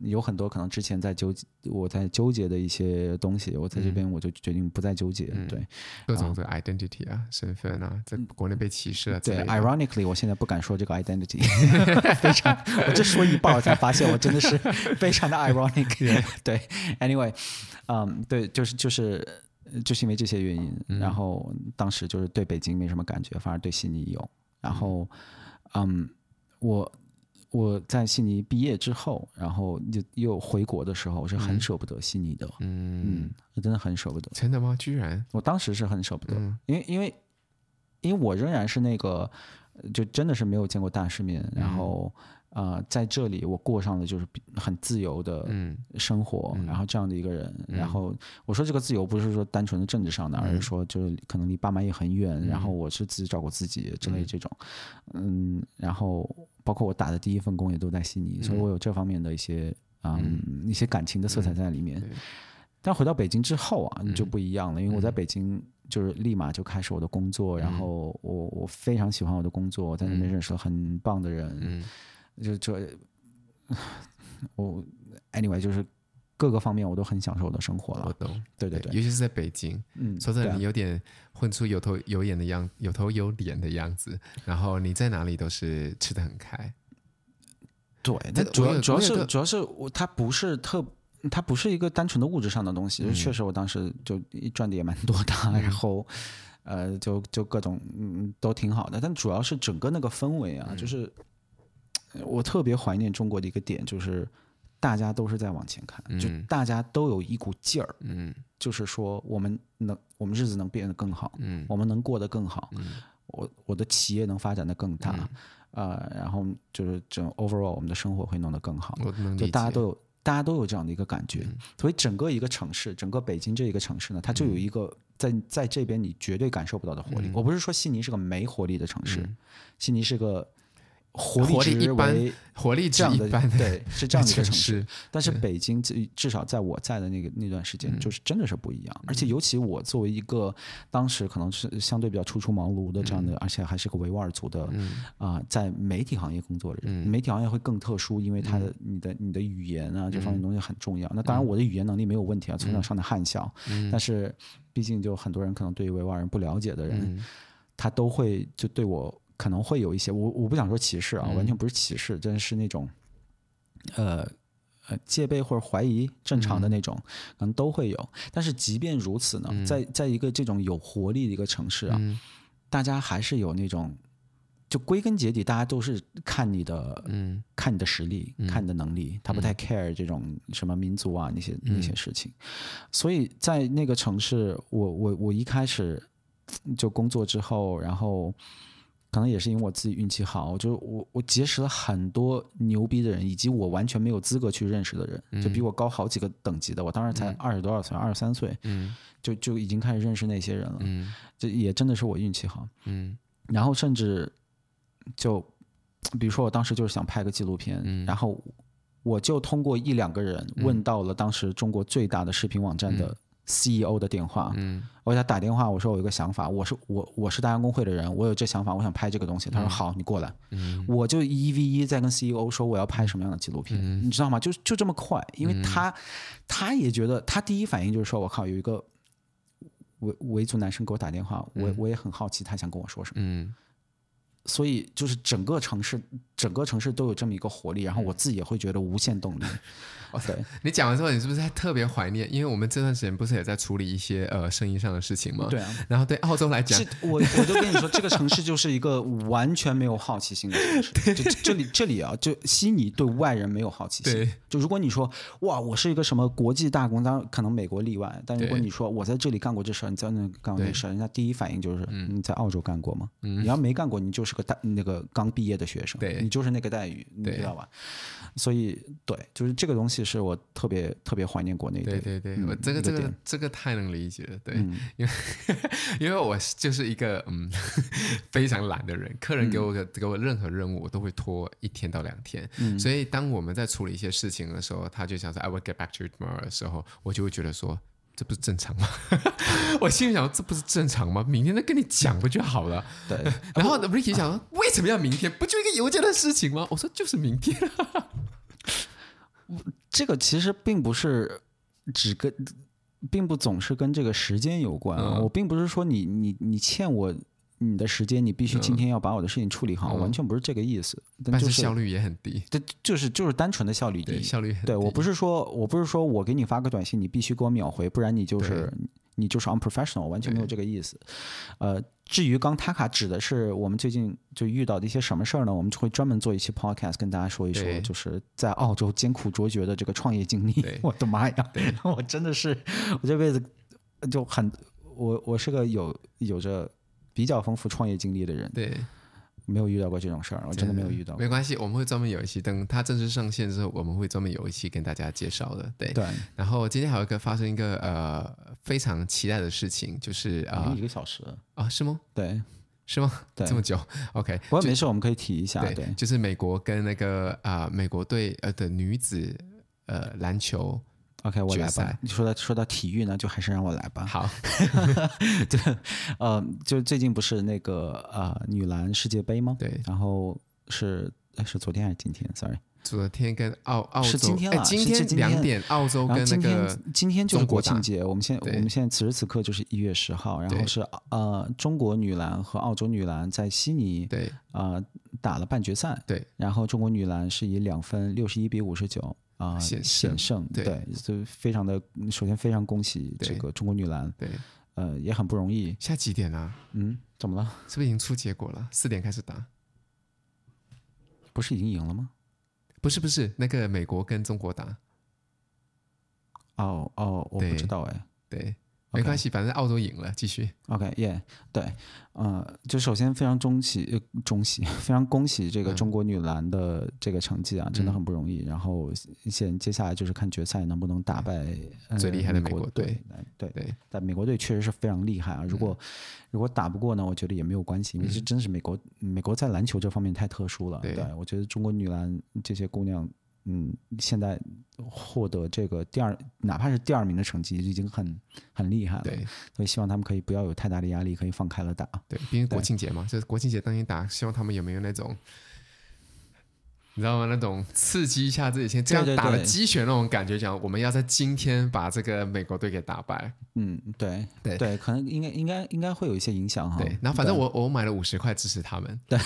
有很多可能之前在纠结，我在纠结的一些东西，我在这边我就决定不再纠结。嗯、对，各种的 identity 啊，身份啊，在国内被歧视啊。对，ironically，我现在不敢说这个 identity，非常，我这说一半我才发现我真的是 非常的 ironic。对，anyway，嗯，对，就是就是就是因为这些原因，嗯、然后当时就是对北京没什么感觉，反而对悉尼有。然后，嗯，我。我在悉尼毕业之后，然后又又回国的时候，我是很舍不得悉尼的。嗯嗯，我真的很舍不得。真的吗？居然？我当时是很舍不得，嗯、因为因为因为我仍然是那个，就真的是没有见过大世面，嗯、然后啊、呃，在这里我过上了就是很自由的生活，嗯、然后这样的一个人。嗯、然后我说这个自由不是说单纯的政治上的，嗯、而是说就是可能离爸妈也很远，嗯、然后我是自己照顾自己之类这种。嗯，嗯，然后。包括我打的第一份工也都在悉尼，嗯、所以我有这方面的一些嗯，嗯一些感情的色彩在里面。嗯、但回到北京之后啊，就不一样了，嗯、因为我在北京就是立马就开始我的工作，嗯、然后我我非常喜欢我的工作，我在那边认识了很棒的人，就、就这 我 anyway 就是。各个方面我都很享受我的生活了。我懂，对对对，尤其是在北京，嗯，说真的，你有点混出有头有眼的样，有头有脸的样子。然后你在哪里都是吃得很开。对，但主要主要是主要是我，它不是特，它不是一个单纯的物质上的东西。确实，我当时就赚的也蛮多的，然后呃，就就各种嗯都挺好的。但主要是整个那个氛围啊，就是我特别怀念中国的一个点，就是。大家都是在往前看，就大家都有一股劲儿，嗯，就是说我们能，我们日子能变得更好，嗯，我们能过得更好，嗯，我我的企业能发展的更大，啊、然后就是整 overall 我们的生活会弄得更好，就大家都有，大家都有这样的一个感觉，嗯、所以整个一个城市，整个北京这一个城市呢，它就有一个在在这边你绝对感受不到的活力。嗯、我不是说悉尼是个没活力的城市，嗯、悉尼是个。活力值为活力这样的，对，是这样的一个 城市。但是北京至至少在我在的那个那段时间，就是真的是不一样。而且尤其我作为一个当时可能是相对比较初出茅庐的这样的，而且还是个维吾尔族的啊，在媒体行业工作的人，媒体行业会更特殊，因为他的你的你的语言啊这方面东西很重要。那当然我的语言能力没有问题啊，从小上的汉校，但是毕竟就很多人可能对于维吾尔人不了解的人，他都会就对我。可能会有一些，我我不想说歧视啊，完全不是歧视，真的是那种，呃呃戒备或者怀疑，正常的那种，可能都会有。但是即便如此呢，在在一个这种有活力的一个城市啊，大家还是有那种，就归根结底，大家都是看你的，嗯，看你的实力，看你的能力，他不太 care 这种什么民族啊那些那些事情。所以在那个城市，我我我一开始就工作之后，然后。可能也是因为我自己运气好，就我我结识了很多牛逼的人，以及我完全没有资格去认识的人，就比我高好几个等级的。我当时才二十多少岁，二十三岁，就就已经开始认识那些人了。这也真的是我运气好。然后甚至就比如说，我当时就是想拍个纪录片，然后我就通过一两个人问到了当时中国最大的视频网站的。CEO 的电话，嗯，我给他打电话，我说我有一个想法，我是我我是大洋公会的人，我有这想法，我想拍这个东西。他说好，你过来，嗯，我就一 v 一在跟 CEO 说我要拍什么样的纪录片，嗯，你知道吗？就就这么快，因为他他也觉得他第一反应就是说我靠，有一个维维族男生给我打电话，我我也很好奇他想跟我说什么，嗯，所以就是整个城市整个城市都有这么一个活力，然后我自己也会觉得无限动力。哦，对，你讲完之后，你是不是还特别怀念？因为我们这段时间不是也在处理一些呃生意上的事情吗？对啊。然后对澳洲来讲，我我就跟你说，这个城市就是一个完全没有好奇心的城市。对 就这里这里啊，就悉尼对外人没有好奇心。对。就如果你说哇，我是一个什么国际大公，当然可能美国例外。但如果你说我在这里干过这事儿，你在那干过这事儿，人家第一反应就是你在澳洲干过吗？嗯。你要没干过，你就是个大那个刚毕业的学生。对。你就是那个待遇，你知道吧？所以对，就是这个东西是我特别特别怀念国内的。对对对，我这个这个这个太能理解了。对，因为因为我就是一个嗯 非常懒的人，客人给我给我任何任务，我都会拖一天到两天。所以当我们在处理一些事情的时候，他就想说 I will get back to you tomorrow 的时候，我就会觉得说，这不是正常吗？我心里想，这不是正常吗？明天再跟你讲不就好了？对。然后 Ricky 想说，为什么要明天？不就一个邮件的事情吗？我说就是明天。这个其实并不是只跟，并不总是跟这个时间有关。嗯、我并不是说你你你欠我你的时间，你必须今天要把我的事情处理好，嗯、完全不是这个意思。但是效率也很低，对，就是就是单纯的效率低，效率很低。对，我不是说我不是说我给你发个短信，你必须给我秒回，不然你就是。你就是 unprofessional，完全没有这个意思。呃，至于刚塔卡指的是我们最近就遇到的一些什么事儿呢？我们就会专门做一期 podcast 跟大家说一说，就是在澳洲艰苦卓绝的这个创业经历。我的妈呀！我真的是，我这辈子就很，我我是个有有着比较丰富创业经历的人。对。没有遇到过这种事儿，我真的没有遇到过。没关系，我们会专门有一期，等它正式上线之后，我们会专门有一期跟大家介绍的。对对。然后今天还有一个发生一个呃非常期待的事情，就是啊、呃、一个小时啊是吗？对，是吗？对，这么久？OK，不过没事，我们可以提一下。对，对就是美国跟那个啊、呃、美国队呃的女子呃篮球。OK，我来吧。你说到说到体育呢，就还是让我来吧。好，对，呃，就最近不是那个呃女篮世界杯吗？对。然后是是昨天还是今天？Sorry，昨天跟澳澳洲是今天了，今天两点澳洲跟那个今天就是国庆节。我们现我们现在此时此刻就是一月十号，然后是呃中国女篮和澳洲女篮在悉尼对啊打了半决赛。对。然后中国女篮是以两分六十一比五十九。啊，险险胜，对，就非常的，首先非常恭喜这个中国女篮，对，呃，也很不容易。现在几点啊？嗯，怎么了？是不是已经出结果了？四点开始打，不是已经赢了吗？不是，不是，那个美国跟中国打。哦哦，我不知道哎，对，没关系，反正澳洲赢了，继续。OK，Yeah，、okay, 对，呃，就首先非常恭喜，恭喜，非常恭喜这个中国女篮的这个成绩啊，嗯、真的很不容易。然后现接下来就是看决赛能不能打败最厉害的美国队。对对，但美国队确实是非常厉害啊。如果、嗯、如果打不过呢，我觉得也没有关系，因为这真是美国，美国在篮球这方面太特殊了。对，对我觉得中国女篮这些姑娘。嗯，现在获得这个第二，哪怕是第二名的成绩，已经很很厉害了。对，所以希望他们可以不要有太大的压力，可以放开了打。对，毕竟国庆节嘛，就是国庆节当天打，希望他们有没有那种。你知道吗？那种刺激一下自己，先这样打了鸡血那种感觉，讲我们要在今天把这个美国队给打败。嗯，对对对，可能应该应该应该会有一些影响哈。对，然后反正我我买了五十块支持他们。对，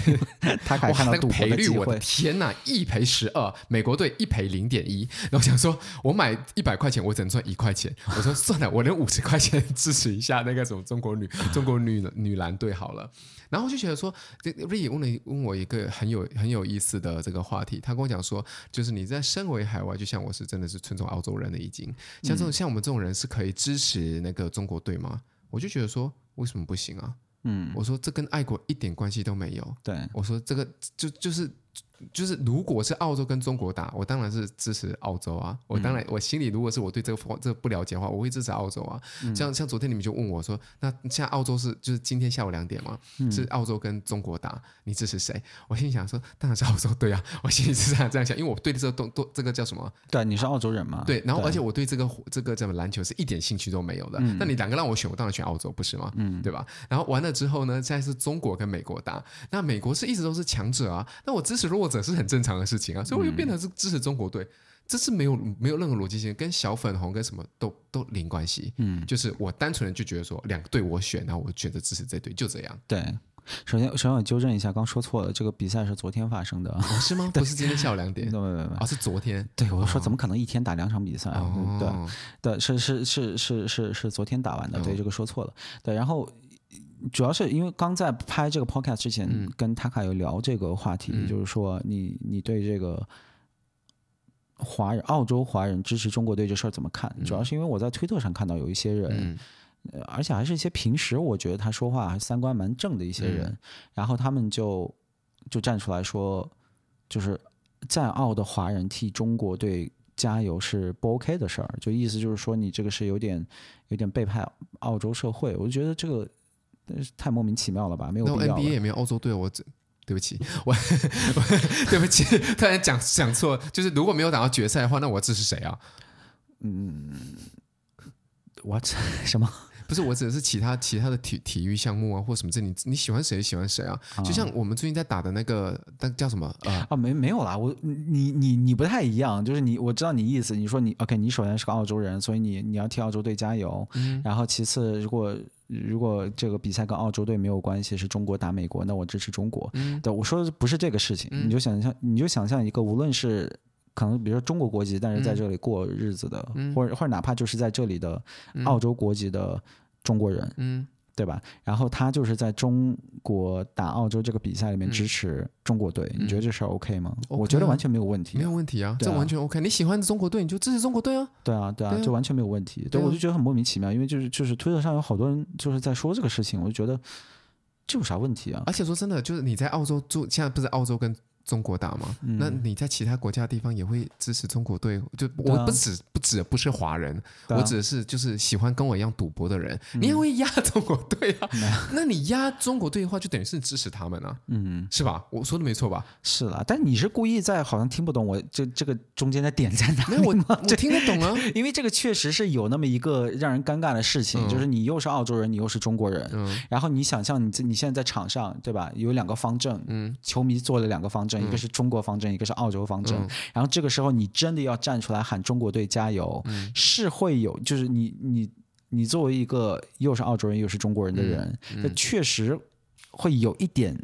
他还看到赌赔率，我的天哪，一赔十二，美国队一赔零点一。然后想说，我买一百块钱，我只能赚一块钱。我说算了，我连五十块钱支持一下那个什么中国女 中国女女篮队好了。然后就觉得说，这瑞也问了问我一个很有很有意思的这个话题。他跟我讲说，就是你在身为海外，就像我是真的是尊重澳洲人的已经。像这种像我们这种人是可以支持那个中国队吗？我就觉得说，为什么不行啊？嗯，我说这跟爱国一点关系都没有。对，我说这个就就是。就是如果是澳洲跟中国打，我当然是支持澳洲啊。我当然我心里如果是我对这个这个不了解的话，我会支持澳洲啊。像像昨天你们就问我说，那现在澳洲是就是今天下午两点嘛，是澳洲跟中国打，你支持谁？我心里想说，当然是澳洲对啊。我心里是这样这样想，因为我对这个都都这个叫什么？对，你是澳洲人嘛？对，然后而且我对这个这个叫什么篮球是一点兴趣都没有的。那你两个让我选，我当然选澳洲，不是吗？嗯，对吧？然后完了之后呢，现在是中国跟美国打，那美国是一直都是强者啊，那我支持弱者是很正常的。事情啊，所以我就变成是支持中国队，嗯、这是没有没有任何逻辑性，跟小粉红跟什么都都零关系。嗯，就是我单纯的就觉得说两个队我选，然后我选择支持这队，就这样。对，首先首先我纠正一下，刚说错了，这个比赛是昨天发生的，哦、是吗？不是今天下午两点？对对对，啊，是昨天。对，我说怎么可能一天打两场比赛？哦、对对，是是是是是是昨天打完的，对，这个说错了。对，然后。主要是因为刚在拍这个 podcast 之前，嗯、跟塔卡有聊这个话题，嗯、就是说你你对这个华人澳洲华人支持中国队这事儿怎么看？嗯、主要是因为我在推特上看到有一些人，嗯、而且还是一些平时我觉得他说话还三观蛮正的一些人，嗯、然后他们就就站出来说，就是在澳的华人替中国队加油是不 OK 的事儿，就意思就是说你这个是有点有点背叛澳洲社会，我就觉得这个。但是太莫名其妙了吧？没有必要。NBA 也没有欧洲队，我对不起，我 对不起，突然讲讲错，就是如果没有打到决赛的话，那我支持谁啊？嗯，what 什么？不是，我指的是其他其他的体体育项目啊，或什么这你你喜欢谁喜欢谁啊？就像我们最近在打的那个，那叫什么啊？啊，没没有啦，我你你你不太一样，就是你我知道你意思，你说你 OK，你首先是个澳洲人，所以你你要替澳洲队加油，嗯，然后其次如果如果这个比赛跟澳洲队没有关系，是中国打美国，那我支持中国。嗯，对，我说的不是这个事情，嗯，你就想象你就想象一个无论是。可能比如说中国国籍，但是在这里过日子的，嗯、或者或者哪怕就是在这里的澳洲国籍的中国人，嗯，对吧？然后他就是在中国打澳洲这个比赛里面支持中国队，嗯、你觉得这事儿 OK 吗？Okay 我觉得完全没有问题，没有问题啊，这完全 OK。你喜欢中国队，你就支持中国队啊，对啊，对啊，就完全没有问题。对，对我就觉得很莫名其妙，因为就是就是推特上有好多人就是在说这个事情，我就觉得这有啥问题啊？而且说真的，就是你在澳洲住，现在不是澳洲跟。中国打吗？嗯、那你在其他国家的地方也会支持中国队？就我不指、啊、不指不是华人，啊、我指的是就是喜欢跟我一样赌博的人，嗯、你也会压中国队啊？嗯、那你压中国队的话，就等于是支持他们啊？嗯，是吧？我说的没错吧？是啦，但你是故意在好像听不懂我这这个中间的点在哪里？吗，我 我听得懂啊，因为这个确实是有那么一个让人尴尬的事情，嗯、就是你又是澳洲人，你又是中国人，嗯、然后你想象你你现在在场上对吧？有两个方阵，嗯，球迷做了两个方阵，嗯、一个是中国方阵。一个是澳洲方阵，嗯、然后这个时候你真的要站出来喊中国队加油，嗯、是会有，就是你你你作为一个又是澳洲人又是中国人的人，确实会有一点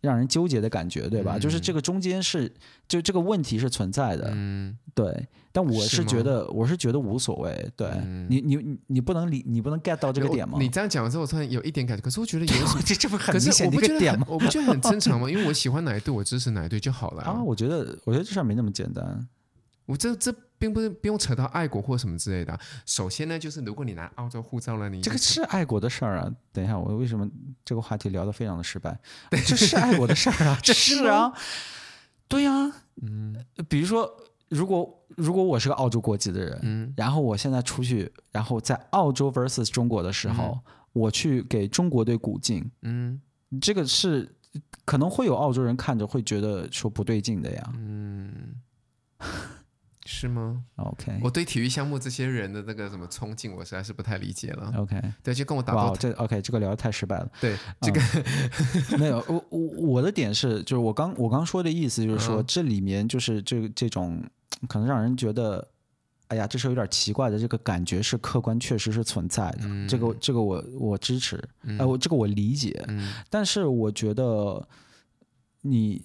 让人纠结的感觉，对吧？嗯、就是这个中间是就这个问题是存在的，嗯，对。但我是觉得，吗我是觉得无所谓。对、嗯、你，你你不能理，你不能 get 到这个点吗？你这样讲完之后，我突然有一点感觉。可是我觉得有什么，这这不很明显的一个点吗？我不觉得很正常吗？因为我喜欢哪一队，我支持哪一队就好了啊。我觉得，我觉得这事儿没那么简单。我这这并不是不用扯到爱国或什么之类的。首先呢，就是如果你拿澳洲护照了，你这个是爱国的事儿啊。等一下，我为什么这个话题聊得非常的失败？对，这是爱国的事儿啊，这是啊，对呀、啊，嗯，比如说，如果如果我是个澳洲国籍的人，嗯，然后我现在出去，然后在澳洲 versus 中国的时候，嗯、我去给中国队鼓劲，嗯，这个是可能会有澳洲人看着会觉得说不对劲的呀，嗯。是吗？OK，我对体育项目这些人的那个什么冲劲，我实在是不太理解了。OK，对，就跟我打过。这 OK，这个聊得太失败了。对，这个、嗯、没有。我我我的点是，就是我刚我刚说的意思，就是说、嗯、这里面就是这这种可能让人觉得，哎呀，这是有点奇怪的这个感觉是客观确实是存在的。嗯、这个这个我我支持，哎、呃，我这个我理解。嗯、但是我觉得你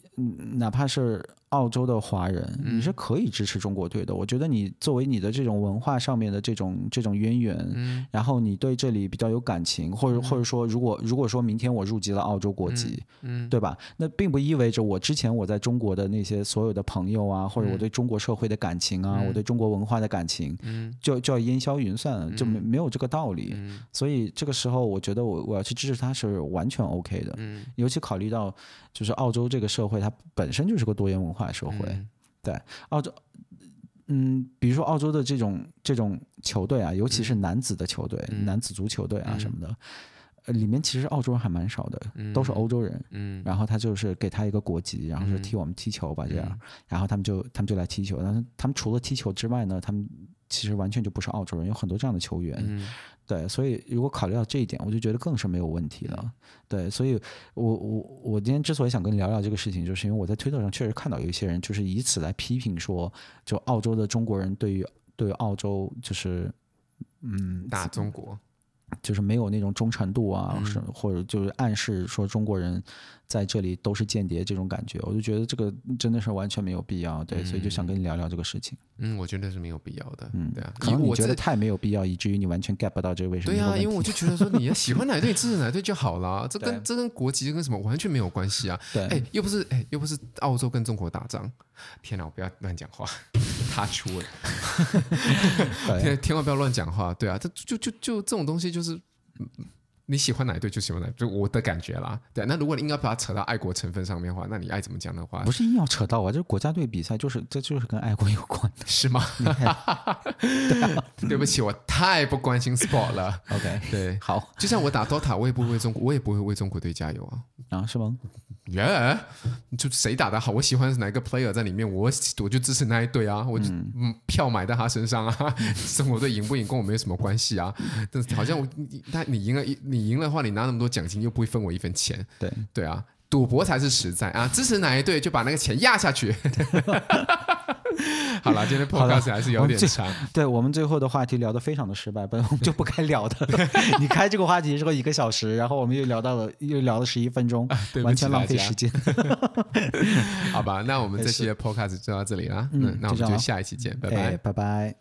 哪怕是。澳洲的华人，你是可以支持中国队的。嗯、我觉得你作为你的这种文化上面的这种这种渊源，嗯、然后你对这里比较有感情，或者、嗯、或者说，如果如果说明天我入籍了澳洲国籍，嗯，嗯对吧？那并不意味着我之前我在中国的那些所有的朋友啊，或者我对中国社会的感情啊，嗯、我对中国文化的感情，嗯，就就要烟消云散了，就没没有这个道理。嗯、所以这个时候，我觉得我我要去支持他是完全 OK 的。嗯，尤其考虑到就是澳洲这个社会，它本身就是个多元文化。社会，嗯、对澳洲，嗯，比如说澳洲的这种这种球队啊，尤其是男子的球队，嗯、男子足球队啊什么的，嗯、呃，里面其实澳洲人还蛮少的，嗯、都是欧洲人，嗯，然后他就是给他一个国籍，然后说替我们踢球吧，这样，嗯、然后他们就他们就来踢球，但是他们除了踢球之外呢，他们其实完全就不是澳洲人，有很多这样的球员。嗯对，所以如果考虑到这一点，我就觉得更是没有问题了。对，所以我我我今天之所以想跟你聊聊这个事情，就是因为我在推特上确实看到有一些人就是以此来批评说，就澳洲的中国人对于对于澳洲就是嗯大中国，就是没有那种忠诚度啊，是、嗯、或者就是暗示说中国人。在这里都是间谍这种感觉，我就觉得这个真的是完全没有必要，对，嗯、所以就想跟你聊聊这个事情。嗯，我觉得是没有必要的，嗯，对啊，可能你觉得太没有必要，以至于你完全 get 不到这个为什么。对啊，因为我就觉得说你要喜欢哪队支持哪队就好了，这跟这跟国籍跟什么完全没有关系啊。对，哎，又不是哎，又不是澳洲跟中国打仗。天哪，我不要乱讲话，他出了，天千万不要乱讲话。对啊，这就就就，就这种东西就是。你喜欢哪一队就喜欢哪一队，就我的感觉啦。对，那如果你硬要把它扯到爱国成分上面的话，那你爱怎么讲的话，不是硬要扯到啊，这国家队比赛就是这就是跟爱国有关的，是吗？对不起，我太不关心 sport 了。OK，对，好，就像我打 DOTA，我也不会为中国，我也不会为中国队加油啊。啊，是吗？耶，yeah, 就谁打的好，我喜欢是哪个 player 在里面，我我就支持那一队啊，我就嗯票买在他身上啊，中国队赢不赢跟我没有什么关系啊。但是好像我但你赢了，你赢了的话，你拿那么多奖金又不会分我一分钱。对对啊，赌博才是实在啊，支持哪一队就把那个钱压下去。好了，今天 podcast 还是有点长。我对我们最后的话题聊得非常的失败，本来我们就不该聊的。你开这个话题之后一个小时，然后我们又聊到了，又聊了十一分钟，啊、完全浪费时间。好吧，那我们这期的 podcast 就到这里了。嗯，那我们就下一期见，拜拜，拜拜。